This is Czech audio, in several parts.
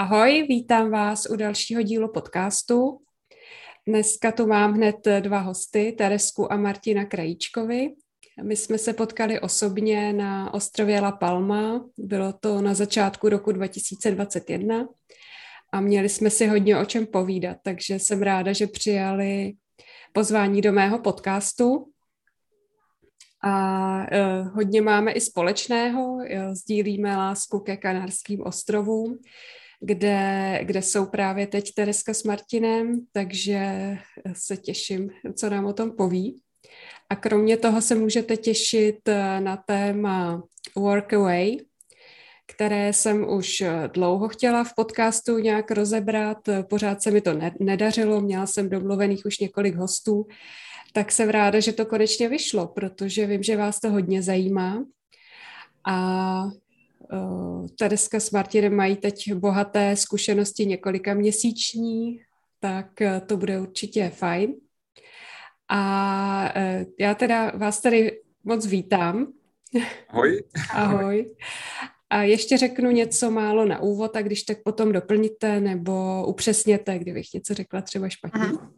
Ahoj, vítám vás u dalšího dílu podcastu. Dneska tu mám hned dva hosty, Teresku a Martina Krajíčkovi. My jsme se potkali osobně na ostrově La Palma, bylo to na začátku roku 2021 a měli jsme si hodně o čem povídat, takže jsem ráda, že přijali pozvání do mého podcastu. A uh, hodně máme i společného, uh, sdílíme lásku ke Kanárským ostrovům, kde, kde jsou právě teď Tereska s Martinem, takže se těším, co nám o tom poví. A kromě toho se můžete těšit uh, na téma Workaway, které jsem už dlouho chtěla v podcastu nějak rozebrat. Pořád se mi to nedařilo, měla jsem domluvených už několik hostů, tak jsem ráda, že to konečně vyšlo, protože vím, že vás to hodně zajímá. A Tereska s Martinem mají teď bohaté zkušenosti několika měsíční, tak uh, to bude určitě fajn. A uh, já teda vás tady moc vítám. Ahoj. Ahoj. A ještě řeknu něco málo na úvod, a když tak potom doplníte nebo upřesněte, kdybych něco řekla třeba špatně. Aha.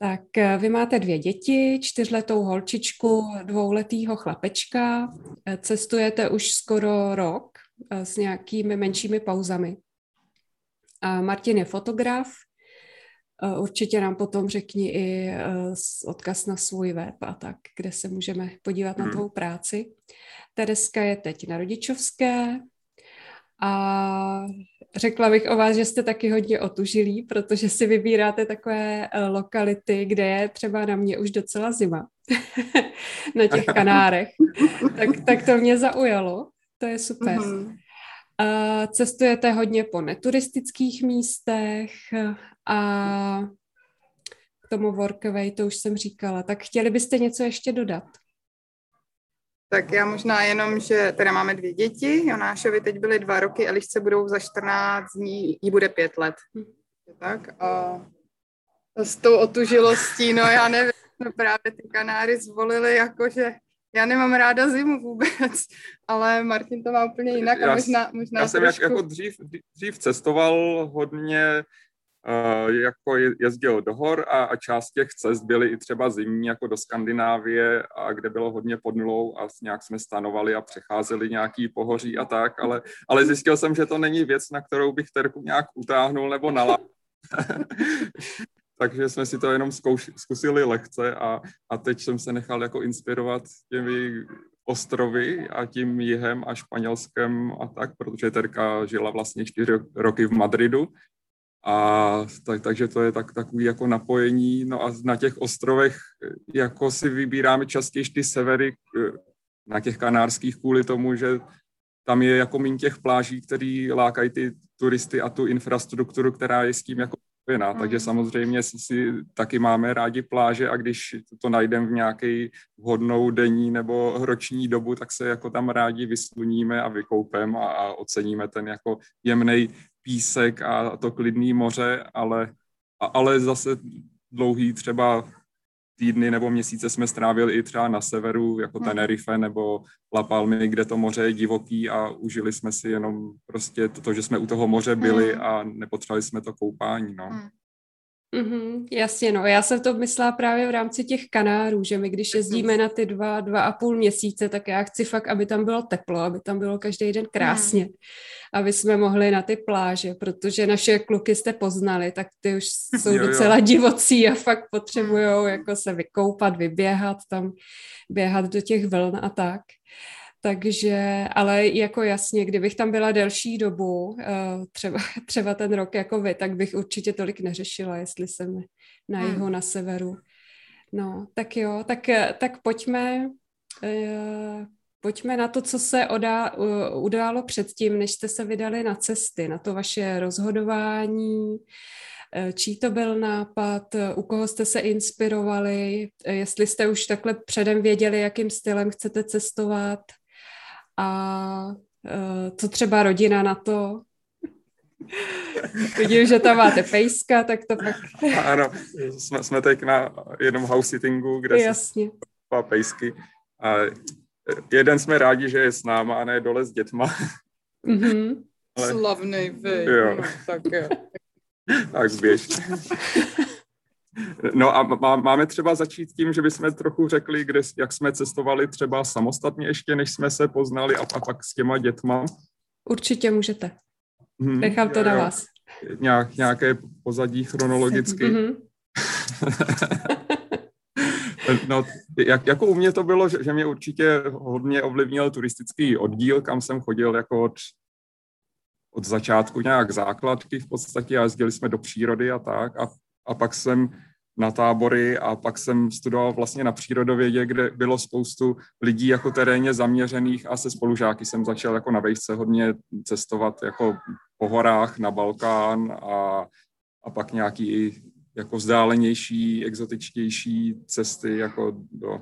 Tak eh, vy máte dvě děti, čtyřletou holčičku, dvouletýho chlapečka, eh, cestujete už skoro rok eh, s nějakými menšími pauzami. A Martin je fotograf, určitě nám potom řekni i odkaz na svůj web a tak, kde se můžeme podívat na mhm. tvou práci. Tereska je teď na rodičovské a řekla bych o vás, že jste taky hodně otužilí, protože si vybíráte takové eh, lokality, kde je třeba na mě už docela zima, na těch Kanárech. tak, tak to mě zaujalo, to je super. Mm-hmm. A cestujete hodně po neturistických místech a k tomu workaway, to už jsem říkala. Tak chtěli byste něco ještě dodat? Tak já možná jenom, že teda máme dvě děti, Jonášovi teď byly dva roky, Elišce budou za 14 dní, jí bude pět let. Tak a s tou otužilostí, no já nevím, no právě ty Kanáry zvolili, jakože já nemám ráda zimu vůbec, ale Martin to má úplně jinak a možná, možná Já jsem trošku... jak, jako dřív, dřív cestoval hodně jako jezdil do hor a, a část těch cest byly i třeba zimní, jako do Skandinávie, a kde bylo hodně pod nulou a nějak jsme stanovali a přecházeli nějaký pohoří a tak, ale, ale zjistil jsem, že to není věc, na kterou bych terku nějak utáhnul nebo nalá. Takže jsme si to jenom zkouš, zkusili lehce a, a teď jsem se nechal jako inspirovat těmi ostrovy a tím jihem a španělskem a tak, protože Terka žila vlastně čtyři roky v Madridu a tak, takže to je tak, takový jako napojení. No a na těch ostrovech jako si vybíráme častěji ty severy eh, na těch kanárských kvůli tomu, že tam je jako méně těch pláží, které lákají ty turisty a tu infrastrukturu, která je s tím jako spojená. Mm. Takže samozřejmě si, si taky máme rádi pláže a když to najdeme v nějaké vhodnou denní nebo roční dobu, tak se jako tam rádi vysluníme a vykoupeme a, a oceníme ten jako jemný písek a to klidný moře, ale, ale zase dlouhý třeba týdny nebo měsíce jsme strávili i třeba na severu, jako hmm. Tenerife nebo La Palmy, kde to moře je divoký a užili jsme si jenom prostě to, že jsme u toho moře byli hmm. a nepotřebovali jsme to koupání, no. Hmm. Mm-hmm, jasně, no. Já jsem to myslela právě v rámci těch Kanárů, že my když jezdíme na ty dva, dva a půl měsíce, tak já chci fakt, aby tam bylo teplo, aby tam bylo každý den krásně, mm. aby jsme mohli na ty pláže, protože naše kluky jste poznali, tak ty už jsou jo, docela jo. divocí a fakt potřebují jako se vykoupat, vyběhat tam, běhat do těch vln a tak. Takže, ale jako jasně, kdybych tam byla delší dobu, eh, třeba, třeba ten rok jako vy, tak bych určitě tolik neřešila, jestli jsem na jihu, hmm. na severu. No, tak jo, tak, tak pojďme, eh, pojďme na to, co se odá, událo předtím, než jste se vydali na cesty, na to vaše rozhodování, eh, čí to byl nápad, u koho jste se inspirovali, jestli jste už takhle předem věděli, jakým stylem chcete cestovat. A uh, co třeba rodina na to? Vidím, že tam máte pejska, tak to pak... ano, jsme, jsme teď na jednom house sittingu, kde Jasně. jsou pejsky. A jeden jsme rádi, že je s náma a ne dole s dětma. Mm-hmm. Ale... Slavný vy. Jo. No, tak jo. tak běž. No a má, máme třeba začít tím, že bychom trochu řekli, kde, jak jsme cestovali třeba samostatně ještě, než jsme se poznali a, a pak s těma dětma. Určitě můžete. Hmm, Nechám to jo, na vás. Nějak, nějaké pozadí chronologicky. Mm-hmm. no, jak, jako u mě to bylo, že, že mě určitě hodně ovlivnil turistický oddíl, kam jsem chodil jako od, od začátku nějak základky v podstatě a jezdili jsme do přírody a tak a, a pak jsem na tábory a pak jsem studoval vlastně na přírodovědě, kde bylo spoustu lidí jako terénně zaměřených a se spolužáky jsem začal jako na vejšce hodně cestovat jako po horách na Balkán a, a pak nějaký jako vzdálenější, exotičtější cesty jako do,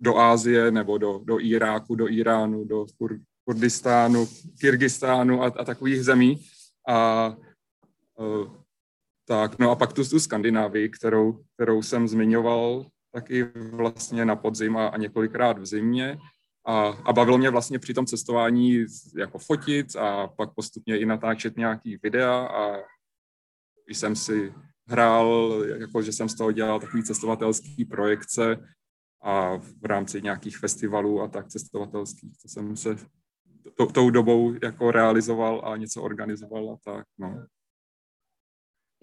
do Ázie nebo do, do Iráku, do Iránu, do Kur, Kurdistánu, Kyrgyzstánu a, a takových zemí. A uh, tak, no a pak tu, tu Skandinávii, kterou, kterou jsem zmiňoval taky vlastně na podzim a, a několikrát v zimě. A, a bavilo mě vlastně při tom cestování jako fotit a pak postupně i natáčet nějaký videa a když jsem si hrál, jako že jsem z toho dělal takový cestovatelský projekce a v rámci nějakých festivalů a tak cestovatelských, co jsem se to, tou dobou jako realizoval a něco organizoval a tak, no.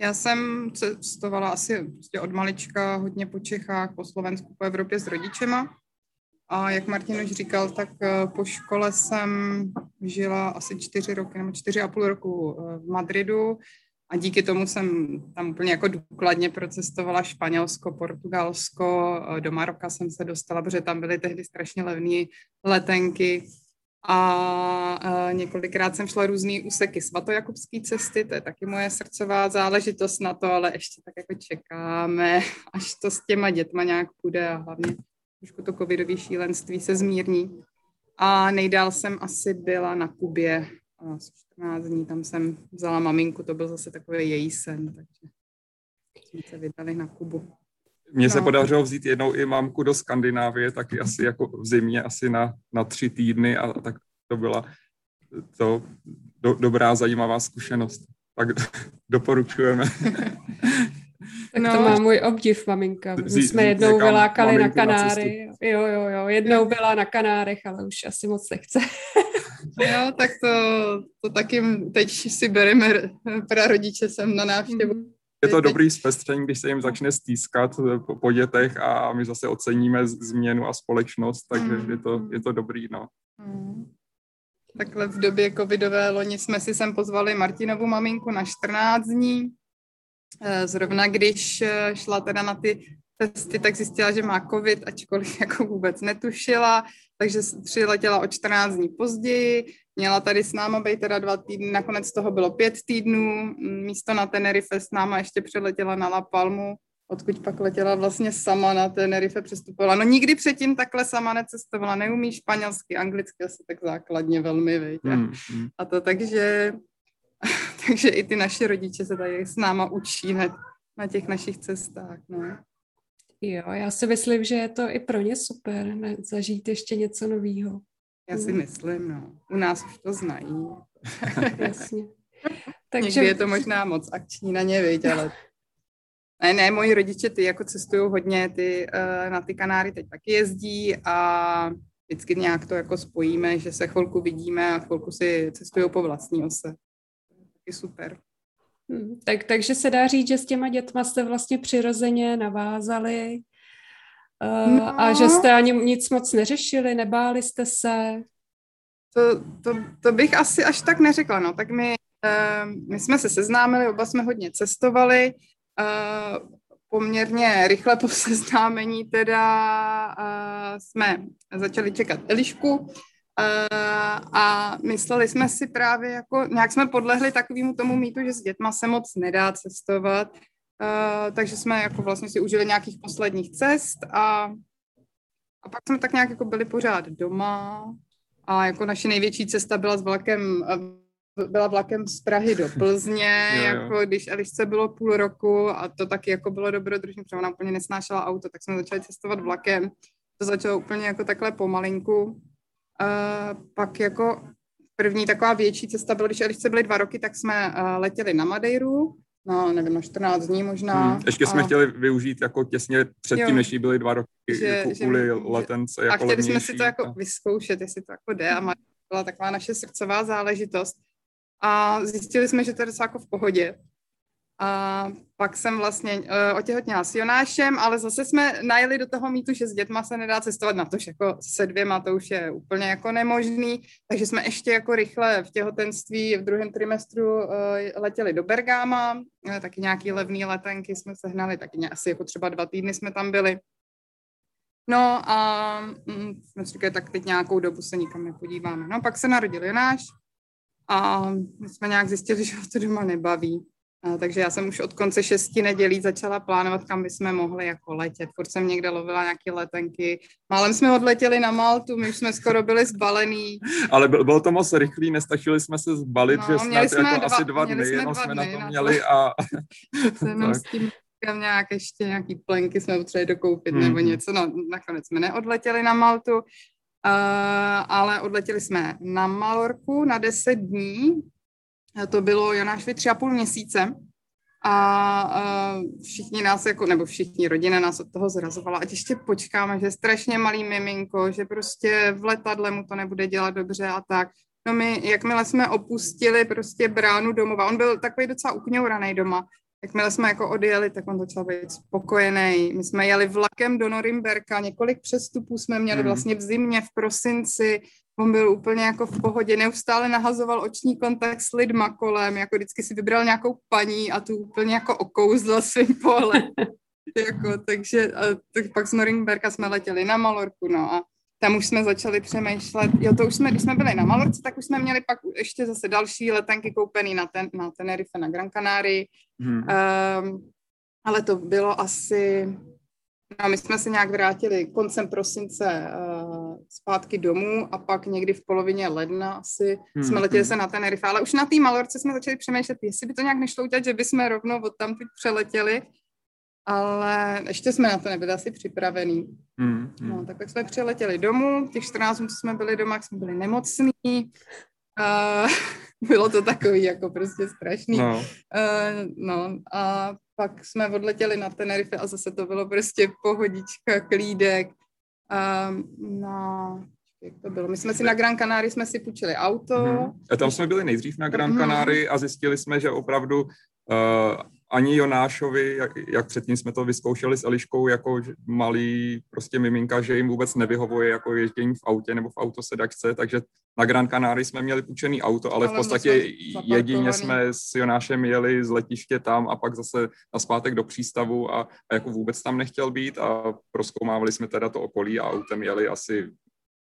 Já jsem cestovala asi prostě od malička hodně po Čechách, po Slovensku, po Evropě s rodičema. A jak Martin už říkal, tak eh, po škole jsem žila asi čtyři roky nebo čtyři a půl roku eh, v Madridu a díky tomu jsem tam úplně jako důkladně procestovala Španělsko, Portugalsko, eh, do Maroka jsem se dostala, protože tam byly tehdy strašně levné letenky a několikrát jsem šla různý úseky svatojakubské cesty, to je taky moje srdcová záležitost na to, ale ještě tak jako čekáme, až to s těma dětma nějak půjde a hlavně trošku to covidové šílenství se zmírní. A nejdál jsem asi byla na Kubě, 14 dní, tam jsem vzala maminku, to byl zase takový její sen, takže jsme se vydali na Kubu. Mně no. se podařilo vzít jednou i mamku do Skandinávie, taky asi jako v zimě, asi na, na tři týdny a tak to byla to do, dobrá, zajímavá zkušenost. Tak doporučujeme. Tak no. to má můj obdiv, maminka. My jsme jednou vylákali na Kanáry. Na jo, jo, jo. Jednou byla na Kanárech, ale už asi moc nechce. jo, tak to, to taky teď si bereme pra rodiče sem na návštěvu. Mm je to dobrý zpestření, když se jim začne stýskat eh, po, po dětech a my zase oceníme změnu a společnost, takže mm. je, to, je to dobrý, no. Mm. Takhle v době covidové loni jsme si sem pozvali Martinovu maminku na 14 dní. Eh, zrovna když eh, šla teda na ty testy, tak zjistila, že má covid, ačkoliv jako vůbec netušila, takže přiletěla o 14 dní později, Měla tady s náma být teda dva týdny, nakonec toho bylo pět týdnů, místo na Tenerife s náma ještě přiletěla na La Palmu, odkud pak letěla vlastně sama na Tenerife, přestupovala. No nikdy předtím takhle sama necestovala, neumí španělsky, anglicky asi tak základně velmi, viď? Hmm, hmm. A to takže, takže i ty naše rodiče se tady s náma učí na, na těch našich cestách, no. Jo, já si myslím, že je to i pro ně super, ne, zažít ještě něco nového. Já si myslím, no. U nás už to znají. Jasně. Takže... Někdy je to možná moc akční na ně, viď, ale... Ne, ne, moji rodiče, ty jako cestují hodně, ty uh, na ty Kanáry teď taky jezdí a vždycky nějak to jako spojíme, že se chvilku vidíme a chvilku si cestují po vlastní ose. Taky super. Hmm, tak, takže se dá říct, že s těma dětma jste vlastně přirozeně navázali Uh, no. A že jste ani nic moc neřešili, nebáli jste se? To, to, to bych asi až tak neřekla, no. Tak my, uh, my jsme se seznámili, oba jsme hodně cestovali, uh, poměrně rychle po seznámení teda uh, jsme začali čekat Elišku a mysleli jsme si právě jako, nějak jsme podlehli takovému tomu mýtu, že s dětma se moc nedá cestovat, Uh, takže jsme jako vlastně si užili nějakých posledních cest a, a pak jsme tak nějak jako byli pořád doma a jako naše největší cesta byla s vlakem, byla vlakem z Prahy do Plzně, jo, jo. jako když Elišce bylo půl roku a to taky jako bylo dobrodružné, protože ona úplně nesnášela auto, tak jsme začali cestovat vlakem. To začalo úplně jako takhle pomalinku. Uh, pak jako první taková větší cesta byla, když Elišce byly dva roky, tak jsme uh, letěli na Madeiru, no, nevím, na 14 dní možná. Hmm, ještě jsme a... chtěli využít jako těsně předtím, než jí byly dva roky, že, jako že, kvůli letence. Jako a chtěli levnější. jsme si to jako vyzkoušet, jestli to jako jde a byla taková naše srdcová záležitost. A zjistili jsme, že to je docela jako v pohodě. A pak jsem vlastně uh, otěhotněla s Jonášem, ale zase jsme najeli do toho mítu, že s dětma se nedá cestovat na to, že jako se dvěma to už je úplně jako nemožný, takže jsme ještě jako rychle v těhotenství v druhém trimestru uh, letěli do Bergáma, uh, taky nějaký levný letenky jsme sehnali, taky asi jako třeba dva týdny jsme tam byli. No a mm, jsme si říkali, tak teď nějakou dobu se nikam nepodíváme. No pak se narodil Jonáš a my jsme nějak zjistili, že ho to doma nebaví. A, takže já jsem už od konce šesti nedělí začala plánovat, kam bychom mohli jako letět. Furt jsem někde lovila nějaké letenky. Málem jsme odletěli na Maltu, my už jsme skoro byli zbalený. Ale byl, bylo to moc rychlý, nestačili jsme se zbalit, no, že snad jsme jako dva, asi dva dny, jenom jsme dny, na to měli a... s tím nějak ještě nějaký plenky jsme potřebovali dokoupit hmm. nebo něco. No, nakonec jsme neodletěli na Maltu, uh, ale odletěli jsme na Malorku na 10 dní to bylo Jonášovi tři a půl měsíce a uh, všichni nás, jako, nebo všichni rodina nás od toho zrazovala, ať ještě počkáme, že je strašně malý miminko, že prostě v letadle mu to nebude dělat dobře a tak. No my, jakmile jsme opustili prostě bránu domova, on byl takový docela ukňouraný doma, jakmile jsme jako odjeli, tak on začal být spokojený. My jsme jeli vlakem do Norimberka, několik přestupů jsme měli hmm. vlastně v zimě, v prosinci, on byl úplně jako v pohodě, neustále nahazoval oční kontakt s lidma kolem, jako vždycky si vybral nějakou paní a tu úplně jako okouzl svým pohlem. jako, takže a, tak pak z Norimberka jsme letěli na Malorku, no a tam už jsme začali přemýšlet, jo, to už jsme, když jsme byli na Malorce, tak už jsme měli pak ještě zase další letenky koupený na, ten, na Tenerife, na Gran Canaria, hmm. um, ale to bylo asi, no my jsme se nějak vrátili koncem prosince uh, zpátky domů a pak někdy v polovině ledna asi hmm. jsme letěli hmm. se na Tenerife, ale už na té Malorce jsme začali přemýšlet, jestli by to nějak nešlo udělat, že bychom rovnou od tam přeletěli, ale ještě jsme na to nebyli asi připravení. Mm, mm. No, tak pak jsme přiletěli domů, těch 14 dní, co jsme byli doma, jsme byli nemocní. Uh, bylo to takový jako prostě strašný. No. Uh, no a pak jsme odletěli na Tenerife a zase to bylo prostě pohodička, klídek. Uh, no, jak to bylo? My jsme si na Gran Canaria jsme si půjčili auto. Mm-hmm. A tam jsme byli nejdřív na Gran Canaria a zjistili jsme, že opravdu uh, ani Jonášovi, jak, jak předtím jsme to vyzkoušeli s Eliškou jako malý prostě miminka, že jim vůbec nevyhovuje jako ježdění v autě nebo v autosedačce, takže na Gran Canaria jsme měli půjčený auto, ale, ale v podstatě jedině jsme s Jonášem jeli z letiště tam a pak zase na zpátek do přístavu a, a jako vůbec tam nechtěl být a proskoumávali jsme teda to okolí a autem jeli asi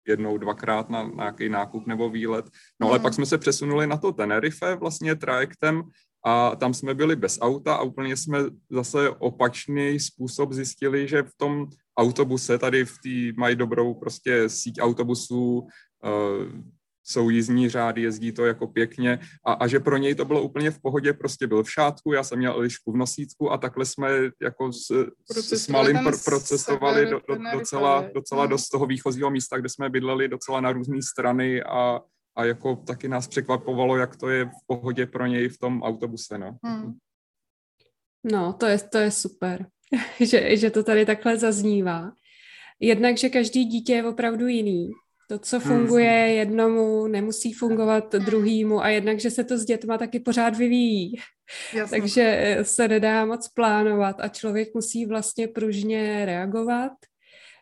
jednou, dvakrát na, na nějaký nákup nebo výlet. No ale mm. pak jsme se přesunuli na to Tenerife vlastně trajektem a tam jsme byli bez auta a úplně jsme zase opačný způsob zjistili, že v tom autobuse, tady v té mají dobrou prostě síť autobusů, uh, jsou jízdní řády, jezdí to jako pěkně a, a že pro něj to bylo úplně v pohodě, prostě byl v šátku, já jsem měl Elišku v nosícku a takhle jsme jako s, s, s malým pr- procestovali do, do, docela, docela hmm. do toho výchozího místa, kde jsme bydleli docela na různé strany a a jako taky nás překvapovalo, jak to je v pohodě pro něj v tom autobuse, no. Hmm. No, to je, to je super, že, že to tady takhle zaznívá. Jednak, že každý dítě je opravdu jiný. To, co hmm. funguje hmm. jednomu, nemusí fungovat druhýmu a jednak, že se to s dětma taky pořád vyvíjí. Jasně. Takže se nedá moc plánovat a člověk musí vlastně pružně reagovat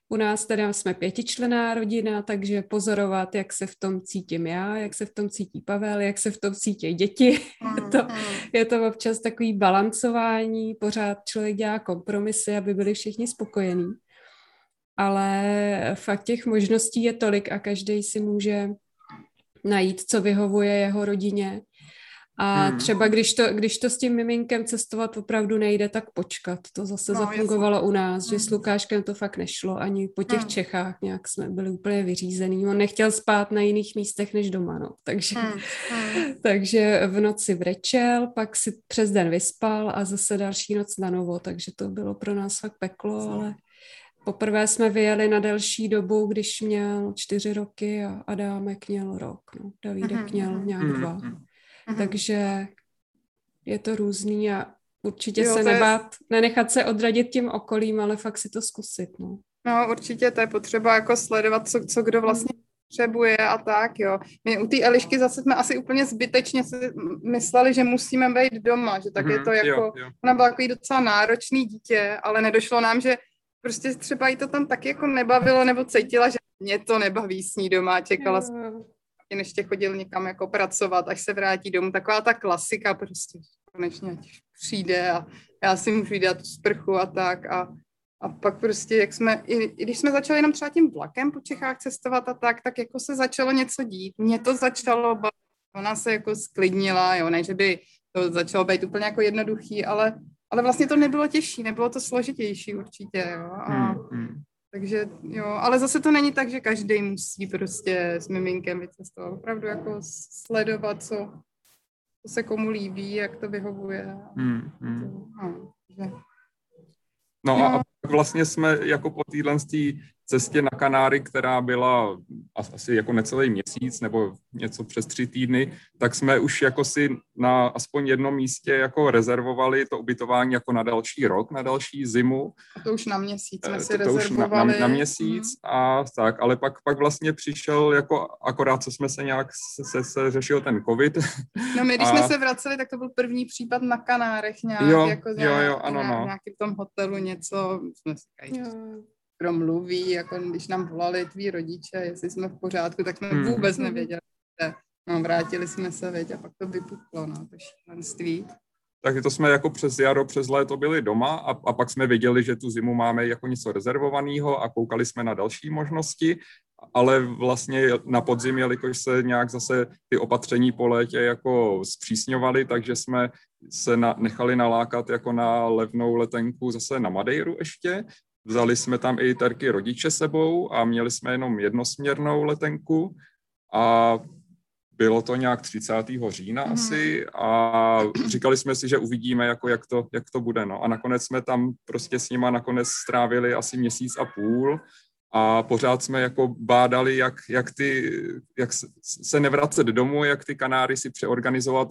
u nás teda jsme pětičlená rodina, takže pozorovat, jak se v tom cítím já, jak se v tom cítí Pavel, jak se v tom cítí děti. Mm, to, mm. je to občas takový balancování, pořád člověk dělá kompromisy, aby byli všichni spokojení. Ale fakt těch možností je tolik a každý si může najít, co vyhovuje jeho rodině a hmm. třeba když to, když to s tím miminkem cestovat opravdu nejde, tak počkat. To zase no, zafungovalo jasný. u nás, že s hmm. Lukáškem to fakt nešlo, ani po těch hmm. Čechách nějak jsme byli úplně vyřízený. On nechtěl spát na jiných místech než doma, no. Takže, hmm. Hmm. takže v noci vrečel, pak si přes den vyspal a zase další noc na novo, takže to bylo pro nás fakt peklo, ale poprvé jsme vyjeli na delší dobu, když měl čtyři roky a Adámek měl rok. No. Davídek mm-hmm. měl nějak dva. Mm-hmm. Takže je to různý a určitě jo, se nebát, je... nenechat se odradit tím okolím, ale fakt si to zkusit. No. No určitě to je potřeba jako sledovat, co, co kdo vlastně potřebuje a tak, jo. My u té Elišky zase jsme asi úplně zbytečně si mysleli, že musíme být doma, že tak mm-hmm, je mhm, to jako, jo, jo. ona byla takový docela náročný dítě, ale nedošlo nám, že prostě třeba jí to tam taky jako nebavilo, nebo cítila, že mě to nebaví s ní doma, čekala jsem, než ještě chodil někam jako pracovat, až se vrátí domů, taková ta klasika prostě, konečně přijde a já si můžu dát tu sprchu a tak a a pak prostě, jak jsme, i, i když jsme začali jenom třeba tím vlakem po Čechách cestovat a tak, tak jako se začalo něco dít. Mě to začalo bavit, ona se jako sklidnila, jo, ne, že by to začalo být úplně jako jednoduchý, ale, ale vlastně to nebylo těžší, nebylo to složitější určitě, jo. A, hmm, hmm. Takže jo, ale zase to není tak, že každý musí prostě s miminkem vycestovat. Opravdu jako sledovat, co, co se komu líbí, jak to vyhovuje. Hmm, hmm. To, no, že... no a, a vlastně jsme jako po téhle cestě na Kanáry, která byla asi jako necelý měsíc nebo něco přes tři týdny, tak jsme už jako si na aspoň jednom místě jako rezervovali to ubytování jako na další rok, na další zimu. A to už na měsíc jsme eh, si to, to rezervovali. Už na, na, na měsíc mm. a tak, ale pak, pak vlastně přišel jako akorát, co jsme se nějak, se, se řešil ten covid. No my, když a... jsme se vraceli, tak to byl první případ na Kanárech nějak, jo, jako jo, jo, ano, no. nějaký v tom hotelu něco, jsme si kdo mluví, jako když nám volali tví rodiče, jestli jsme v pořádku, tak jsme hmm. vůbec nevěděli. No, vrátili jsme se, veď, a pak to vypuklo, no, to šílenství. Takže to jsme jako přes jaro, přes léto byli doma a, a pak jsme věděli, že tu zimu máme jako něco rezervovaného a koukali jsme na další možnosti, ale vlastně na podzim, jelikož se nějak zase ty opatření po létě jako zpřísňovaly, takže jsme se na, nechali nalákat jako na levnou letenku zase na Madeiru ještě, Vzali jsme tam i terky rodiče sebou a měli jsme jenom jednosměrnou letenku a bylo to nějak 30. října mm. asi a říkali jsme si, že uvidíme, jako jak, to, jak to bude. No. A nakonec jsme tam prostě s nima nakonec strávili asi měsíc a půl a pořád jsme jako bádali, jak, jak, ty, jak se nevracet domů, jak ty Kanáry si přeorganizovat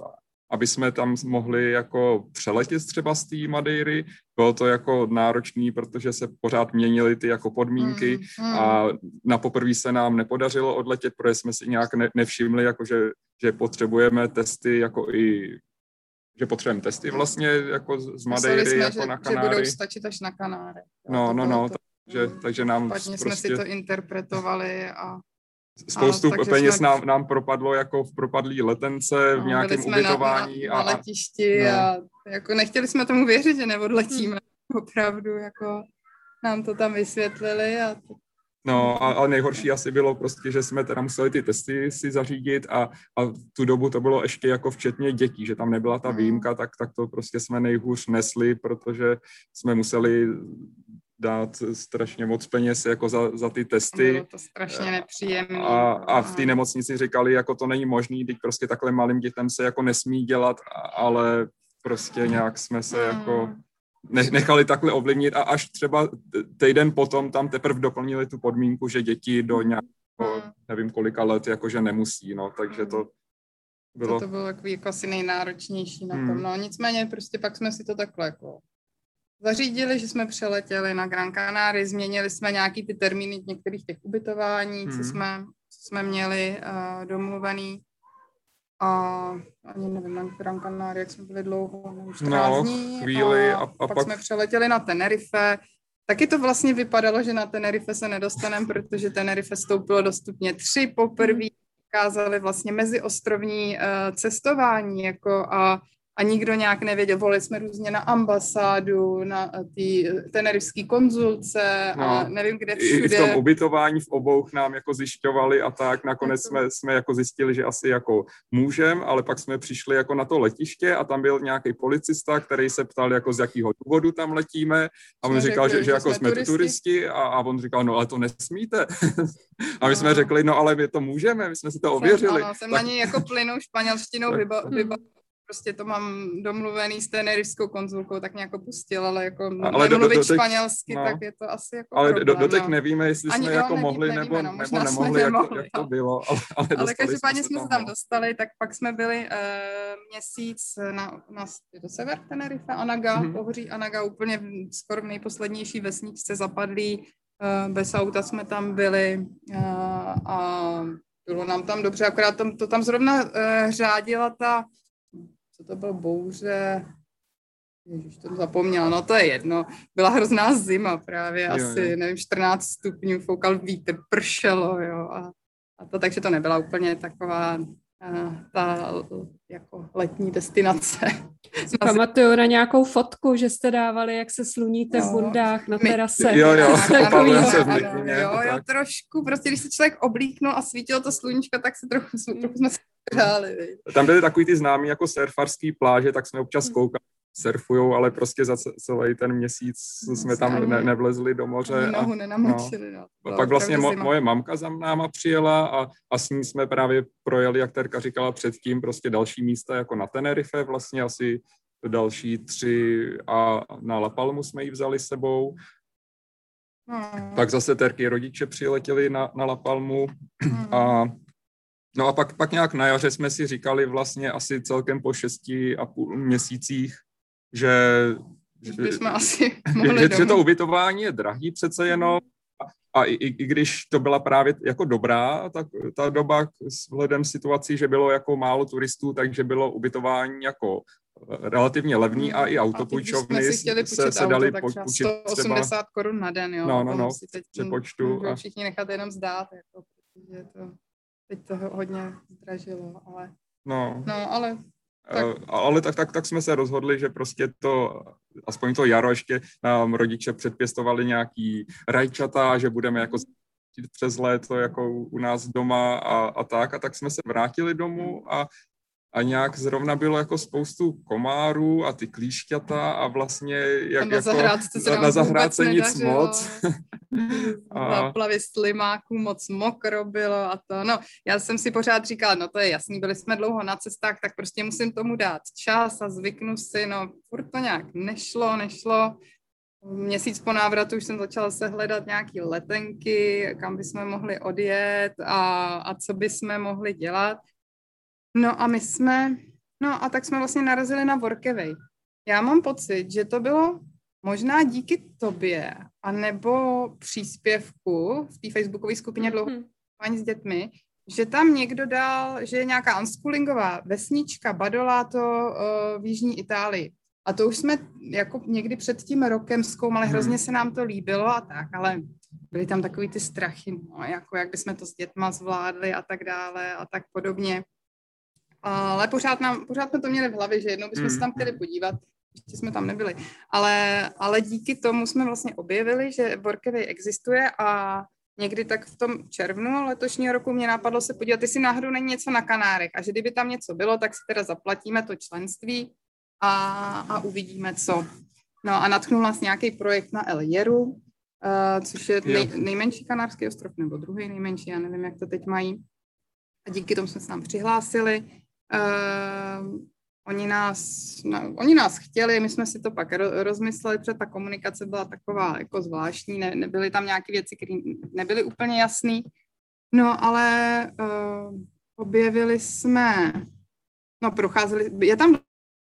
aby jsme tam mohli jako přeletět třeba z té Madeiry. Bylo to jako náročný, protože se pořád měnily ty jako podmínky mm, mm. a na poprvé se nám nepodařilo odletět, protože jsme si nějak ne, nevšimli, jako že, že potřebujeme testy jako i že potřebujeme testy vlastně jako z Madeiry jsme, jako že, na Kanáry. Že budou stačit až na Kanáry. No, no, no, to, takže, takže nám špatně prostě... jsme si to interpretovali a Spoustu a, peněz jsme... nám, nám propadlo jako v propadlý letence, no, v nějakém jsme ubytování. Na, na, na letišti a, no. a jako nechtěli jsme tomu věřit, že neodletíme. Hmm. Opravdu jako nám to tam vysvětlili a to No a, a nejhorší asi bylo prostě, že jsme teda museli ty testy si zařídit a, a tu dobu to bylo ještě jako včetně dětí, že tam nebyla ta hmm. výjimka, tak, tak to prostě jsme nejhůř nesli, protože jsme museli dát strašně moc peněz jako za, za ty testy. Bylo to strašně nepříjemné. A, a v té nemocnici říkali, jako to není možný, teď prostě takhle malým dětem se jako nesmí dělat, ale prostě nějak jsme se hmm. jako nechali takhle ovlivnit a až třeba týden potom tam teprve doplnili tu podmínku, že děti do hmm. nějakého, hmm. nevím kolika let, jakože nemusí, no, takže to bylo... To, to bylo jako asi nejnáročnější na tom, hmm. no, nicméně prostě pak jsme si to takhle jako zařídili, že jsme přeletěli na Gran Canaria, změnili jsme nějaký ty termíny některých těch ubytování, hmm. co, jsme, co jsme měli uh, domluvený. A ani nevím, na Gran Canaria, jak jsme byli dlouho, nevím, 14 no, dní. chvíli a, a, a pak, pak jsme přeletěli na Tenerife. Taky to vlastně vypadalo, že na Tenerife se nedostaneme, protože Tenerife stoupilo do stupně 3 poprvé. Hmm. Kázali vlastně meziostrovní uh, cestování jako a a nikdo nějak nevěděl. Volili jsme různě na ambasádu, na ty tenerivský konzulce no, a nevím, kde všude. I v tom ubytování v obou nám jako zjišťovali a tak. Nakonec jsme, jsme jako zjistili, že asi jako můžem, ale pak jsme přišli jako na to letiště a tam byl nějaký policista, který se ptal, jako z jakého důvodu tam letíme a on říkal, řekli, že, že, jako jsme turisti, turisti a, a on říkal, no ale to nesmíte. a my no. jsme řekli, no ale my to můžeme, my jsme si to ověřili. Ano, jsem tak... na něj jako plynou španělštinou vyba, prostě to mám domluvený s tenerivskou konzulkou, tak nějak pustil, ale jako ale do, do, do, španělsky, no. tak je to asi jako Ale problém, do, doteď no. nevíme, jestli Ani, jsme jo, jako neví, mohli nevíme, nebo, no, nebo nemohli, jak, nemohli, jak to bylo. Ale, ale, ale každopádně jsme se tam dostali, tak pak jsme byli uh, měsíc na, na do sever Tenerife, Anaga, mm-hmm. pohoří Anaga, úplně v, skoro v nejposlednější vesničce zapadlý, uh, bez auta jsme tam byli uh, a bylo nám tam dobře, akorát tam, to tam zrovna uh, řádila ta, co to bylo, bouře, Ježiš, to zapomněla, no to je jedno. Byla hrozná zima právě, jo, asi, jo. nevím, 14 stupňů, foukal vítr, pršelo, jo, a, a to, takže to nebyla úplně taková ta jako letní destinace. Pamatuju na nějakou fotku, že jste dávali, jak se sluníte jo. v bundách na terase. Jo, jo, Takový, ano, ano, jo, jo, trošku, prostě když se člověk oblíknul a svítilo to sluníčko, tak se trochu, trochu jsme se hráli. Tam byly takový ty známý jako surfarský pláže, tak jsme občas hmm. koukali surfujou, ale prostě za celý ten měsíc jsme tam ne, nevlezli do moře. A, nenamočili, no. no. Pak vlastně mo, moje mamka za náma přijela a, a s ní jsme právě projeli, jak Terka říkala předtím, prostě další místa jako na Tenerife, vlastně asi další tři a na La Palmu jsme ji vzali sebou. Hmm. Pak zase Terky rodiče přiletěli na, na La Palmu hmm. a No a pak, pak nějak na jaře jsme si říkali vlastně asi celkem po šesti a půl měsících, že, že, jsme asi že, že to ubytování je drahý přece jenom a i, i když to byla právě jako dobrá, tak ta doba s vzhledem situací, že bylo jako málo turistů, takže bylo ubytování jako relativně levný a i autopůjčovny se, se, se dali půjčit 180 třeba... korun na den, jo. No, no, no, si teď přepočtu. A... všichni nechat jenom zdát, jako, protože to, teď to hodně zdražilo, ale... No, no ale tak. Eh, ale tak, tak, tak jsme se rozhodli, že prostě to, aspoň to jaro ještě nám rodiče předpěstovali nějaký rajčata, že budeme jako přes léto jako u nás doma a, a tak. A tak jsme se vrátili domů a a nějak zrovna bylo jako spoustu komárů a ty klíšťata a vlastně jak a na jako zahrádce se na zahrádce nic nedařilo. moc. a... plavě slimáků moc mokro bylo a to, no, já jsem si pořád říkala, no to je jasný, byli jsme dlouho na cestách, tak prostě musím tomu dát čas a zvyknu si, no, furt to nějak nešlo, nešlo. Měsíc po návratu už jsem začala se hledat nějaký letenky, kam bychom mohli odjet a, a co bychom mohli dělat. No a my jsme, no a tak jsme vlastně narazili na Workaway. Já mám pocit, že to bylo možná díky tobě, anebo příspěvku v té facebookové skupině mm-hmm. dlouho s dětmi, že tam někdo dal, že je nějaká unschoolingová vesnička Badolato uh, v Jižní Itálii. A to už jsme jako někdy před tím rokem zkoumali, hmm. hrozně se nám to líbilo a tak, ale byly tam takový ty strachy, no, jako jak bychom to s dětma zvládli a tak dále a tak podobně. Ale pořád, nám, pořád jsme to měli v hlavě, že jednou bychom se tam mm. chtěli podívat, ještě jsme tam nebyli. Ale, ale díky tomu jsme vlastně objevili, že Workaway existuje a někdy tak v tom červnu letošního roku mě napadlo se podívat, jestli náhodou není něco na Kanárech a že kdyby tam něco bylo, tak si teda zaplatíme to členství a, a uvidíme, co. No a natchnul nás nějaký projekt na El Hierro, uh, což je nej, nejmenší kanárský ostrov, nebo druhý nejmenší, já nevím, jak to teď mají. A díky tomu jsme se tam přihlásili. Uh, oni, nás, no, oni nás chtěli, my jsme si to pak ro, rozmysleli, protože ta komunikace byla taková jako zvláštní, ne, nebyly tam nějaké věci, které nebyly úplně jasné. No ale uh, objevili jsme, no procházeli, je tam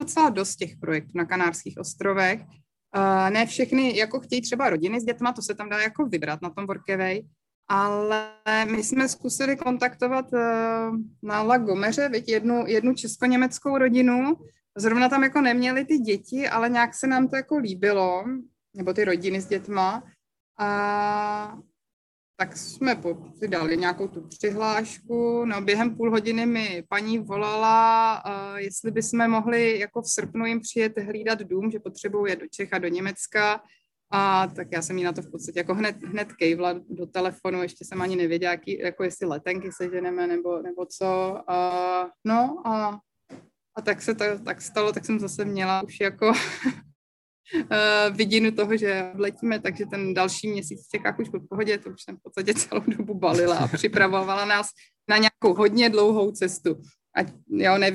docela dost těch projektů na Kanárských ostrovech. Uh, ne všechny jako chtějí třeba rodiny s dětma, to se tam dá jako vybrat na tom Workaway, ale my jsme zkusili kontaktovat uh, na La Gomeře, věď, jednu, jednu česko-německou rodinu. Zrovna tam jako neměli ty děti, ale nějak se nám to jako líbilo, nebo ty rodiny s dětma. A tak jsme si dali nějakou tu přihlášku. No, během půl hodiny mi paní volala, uh, jestli bychom mohli jako v srpnu jim přijet hlídat dům, že potřebují do Čech a do Německa a tak já jsem jí na to v podstatě jako hned, hned kejvla do telefonu, ještě jsem ani nevěděla, jaký, jako jestli letenky seženeme nebo, nebo co. A, no a, a tak se to tak stalo, tak jsem zase měla už jako vidinu toho, že vletíme, takže ten další měsíc v Čechách už v pohodě, to už jsem v podstatě celou dobu balila a připravovala nás na nějakou hodně dlouhou cestu. ať, jo, ne,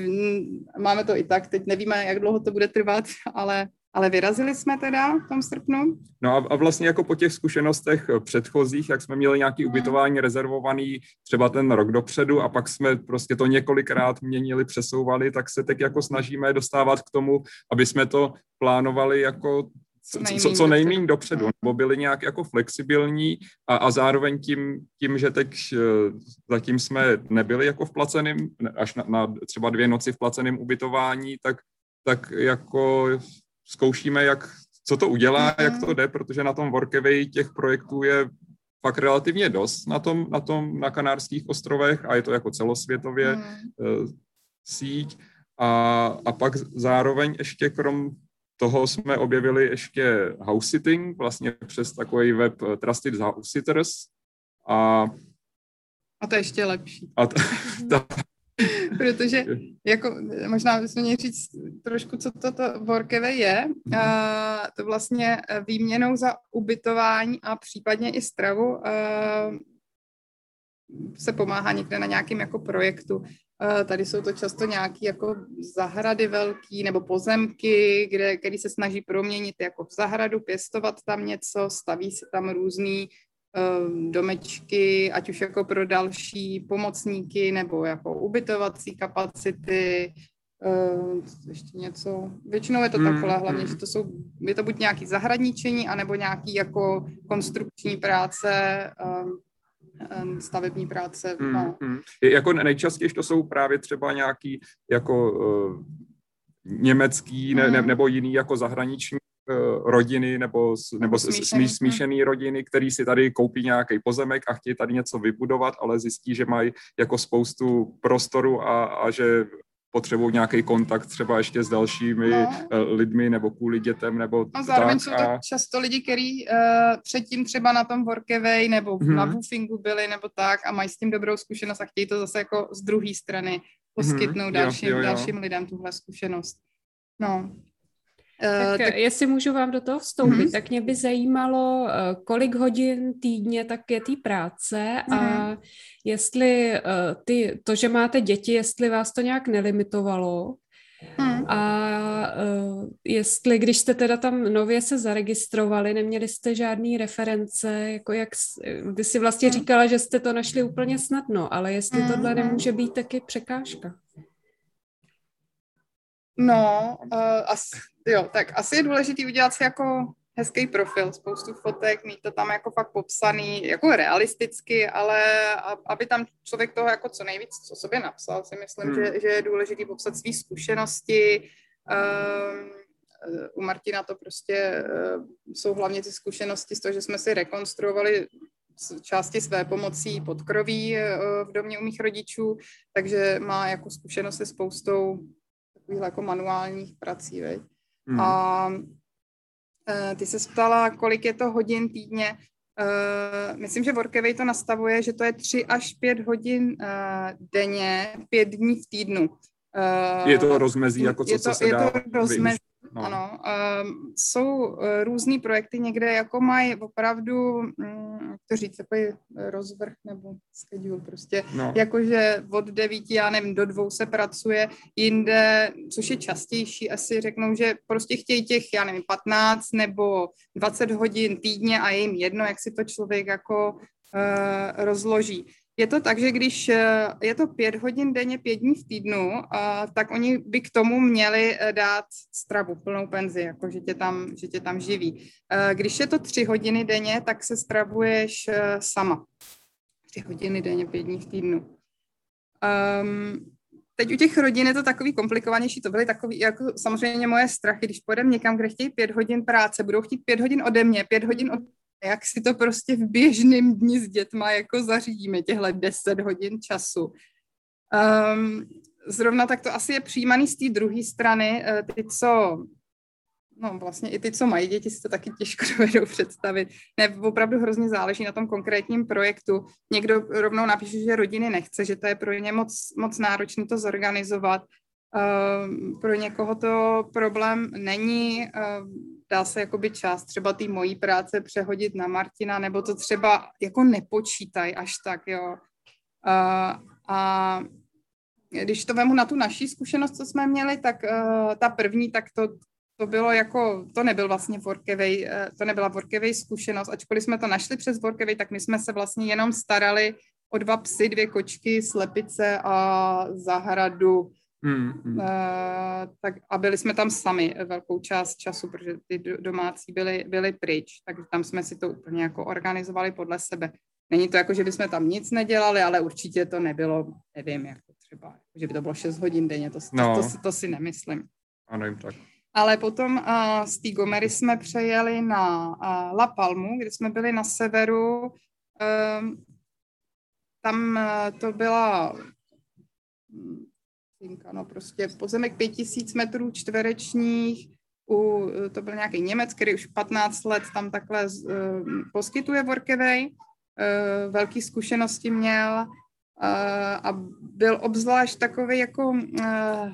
máme to i tak, teď nevíme, jak dlouho to bude trvat, ale ale vyrazili jsme teda v tom srpnu. No a, a vlastně jako po těch zkušenostech předchozích, jak jsme měli nějaký hmm. ubytování rezervovaný třeba ten rok dopředu a pak jsme prostě to několikrát měnili, přesouvali, tak se teď jako snažíme dostávat k tomu, aby jsme to plánovali jako co, co nejméně dopředu, hmm. nebo byli nějak jako flexibilní a, a zároveň tím, tím, že teď eh, zatím jsme nebyli jako v placeném, až na, na třeba dvě noci v placeném ubytování, tak, tak jako zkoušíme, jak, co to udělá, mm-hmm. jak to jde, protože na tom Workaway těch projektů je fakt relativně dost na tom, na tom, na Kanárských ostrovech a je to jako celosvětově mm. uh, síť. A, a pak zároveň ještě krom toho jsme objevili ještě house sitting, vlastně přes takový web eh, Trusted House Sitters. A, a to je ještě lepší. A ta, ta, protože jako, možná bychom měli říct trošku, co to, to Workaway je. Uh, to vlastně výměnou za ubytování a případně i stravu uh, se pomáhá někde na nějakém jako projektu. Uh, tady jsou to často nějaké jako zahrady velký nebo pozemky, kde, který se snaží proměnit jako v zahradu, pěstovat tam něco, staví se tam různý Ehm, domečky, ať už jako pro další pomocníky nebo jako ubytovací kapacity, ehm, ještě něco. Většinou je to mm, takhle, hlavně, mm. že to jsou, je to buď nějaký zahradničení, anebo nějaký jako konstrukční práce, um, stavební práce. Mm, no. mm. Jako nejčastěji to jsou právě třeba nějaký jako německý ne, ne, mm. nebo jiný jako zahraniční rodiny nebo, nebo smíšený, smíšený rodiny, který si tady koupí nějaký pozemek a chtějí tady něco vybudovat, ale zjistí, že mají jako spoustu prostoru a, a že potřebují nějaký kontakt třeba ještě s dalšími no. Eh, lidmi nebo kvůli dětem nebo A zároveň tak. jsou to a... často lidi, kteří uh, předtím třeba na tom Workaway nebo hmm. na Woofingu byli nebo tak a mají s tím dobrou zkušenost a chtějí to zase jako z druhé strany poskytnout hmm. dalším, jo, jo, jo. dalším lidem tuhle zkušenost. No, tak, uh, tak jestli můžu vám do toho vstoupit, uh-huh. tak mě by zajímalo, uh, kolik hodin týdně tak je té práce uh-huh. a mhm. jestli ty, to, že máte děti, jestli vás to nějak nelimitovalo uh-huh. a jestli, když jste teda tam nově se zaregistrovali, neměli jste žádný reference, jako jak, vy si vlastně uh-huh. říkala, že jste to našli úplně snadno, ale jestli uh-huh. tohle nemůže být taky překážka. No, uh, asi, jo, tak asi je důležité udělat si jako hezký profil, spoustu fotek, mít to tam jako fakt popsaný, jako realisticky, ale aby tam člověk toho jako co nejvíc o sobě napsal, si myslím, hmm. že, že je důležité popsat své zkušenosti. Um, u Martina to prostě uh, jsou hlavně ty zkušenosti z toho, že jsme si rekonstruovali části své pomocí podkroví uh, v domě u mých rodičů, takže má jako zkušenost se spoustou takových jako manuálních prací, veď? Hmm. A e, ty se ptala, kolik je to hodin týdně. E, myslím, že Workaway to nastavuje, že to je 3 až 5 hodin e, denně, 5 dní v týdnu. Je to rozmezí, jako co, je to, co se je dá to rozmezí, No. Ano, um, jsou uh, různý projekty někde, jako mají opravdu, um, to říct, takový rozvrh nebo schedule prostě, no. jakože od devíti, já nevím, do dvou se pracuje, jinde, což je častější, asi řeknou, že prostě chtějí těch, já nevím, 15 nebo 20 hodin týdně a je jim jedno, jak si to člověk jako uh, rozloží. Je to tak, že když eh, je to pět hodin denně, pět dní v týdnu, tak oni by k tomu měli eh, dát stravu, plnou penzi, jako že tě tam, že tě tam živí. Eh, když je to tři hodiny denně, tak se stravuješ sama. Tři hodiny denně, pět dní v týdnu. Um, teď u těch rodin je to takový komplikovanější, to byly takový, jako samozřejmě moje strachy, když půjdeme někam, kde chtějí pět hodin práce, budou chtít pět hodin ode mě, pět hodin od jak si to prostě v běžném dni s dětma jako zařídíme, těhle 10 hodin času. Um, zrovna tak to asi je přijímaný z té druhé strany. Eh, ty, co no vlastně i ty, co mají děti, si to taky těžko dovedou představit. Ne, opravdu hrozně záleží na tom konkrétním projektu. Někdo rovnou napíše, že rodiny nechce, že to je pro ně moc, moc náročné to zorganizovat. Uh, pro někoho to problém není. Uh, dá se jakoby část třeba té mojí práce přehodit na Martina, nebo to třeba jako nepočítaj až tak, jo. Uh, a když to vemu na tu naší zkušenost, co jsme měli, tak uh, ta první, tak to, to bylo jako, to nebyl vlastně workaway, uh, to nebyla workaway zkušenost, ačkoliv jsme to našli přes workaway, tak my jsme se vlastně jenom starali o dva psy, dvě kočky, slepice a zahradu. Hmm. Uh, tak a byli jsme tam sami velkou část času, protože ty domácí byly, byly pryč, takže tam jsme si to úplně jako organizovali podle sebe. Není to jako, že bychom tam nic nedělali, ale určitě to nebylo, nevím, jako třeba, že by to bylo 6 hodin denně, to, no. to, to, to si nemyslím. Ano, jim tak. Ale potom uh, z té Gomery jsme přejeli na uh, La Palmu, kde jsme byli na severu. Uh, tam uh, to byla no prostě pozemek 5000 metrů čtverečních, u, to byl nějaký Němec, který už 15 let tam takhle uh, poskytuje Workaway, uh, velký zkušenosti měl uh, a byl obzvlášť takový jako uh,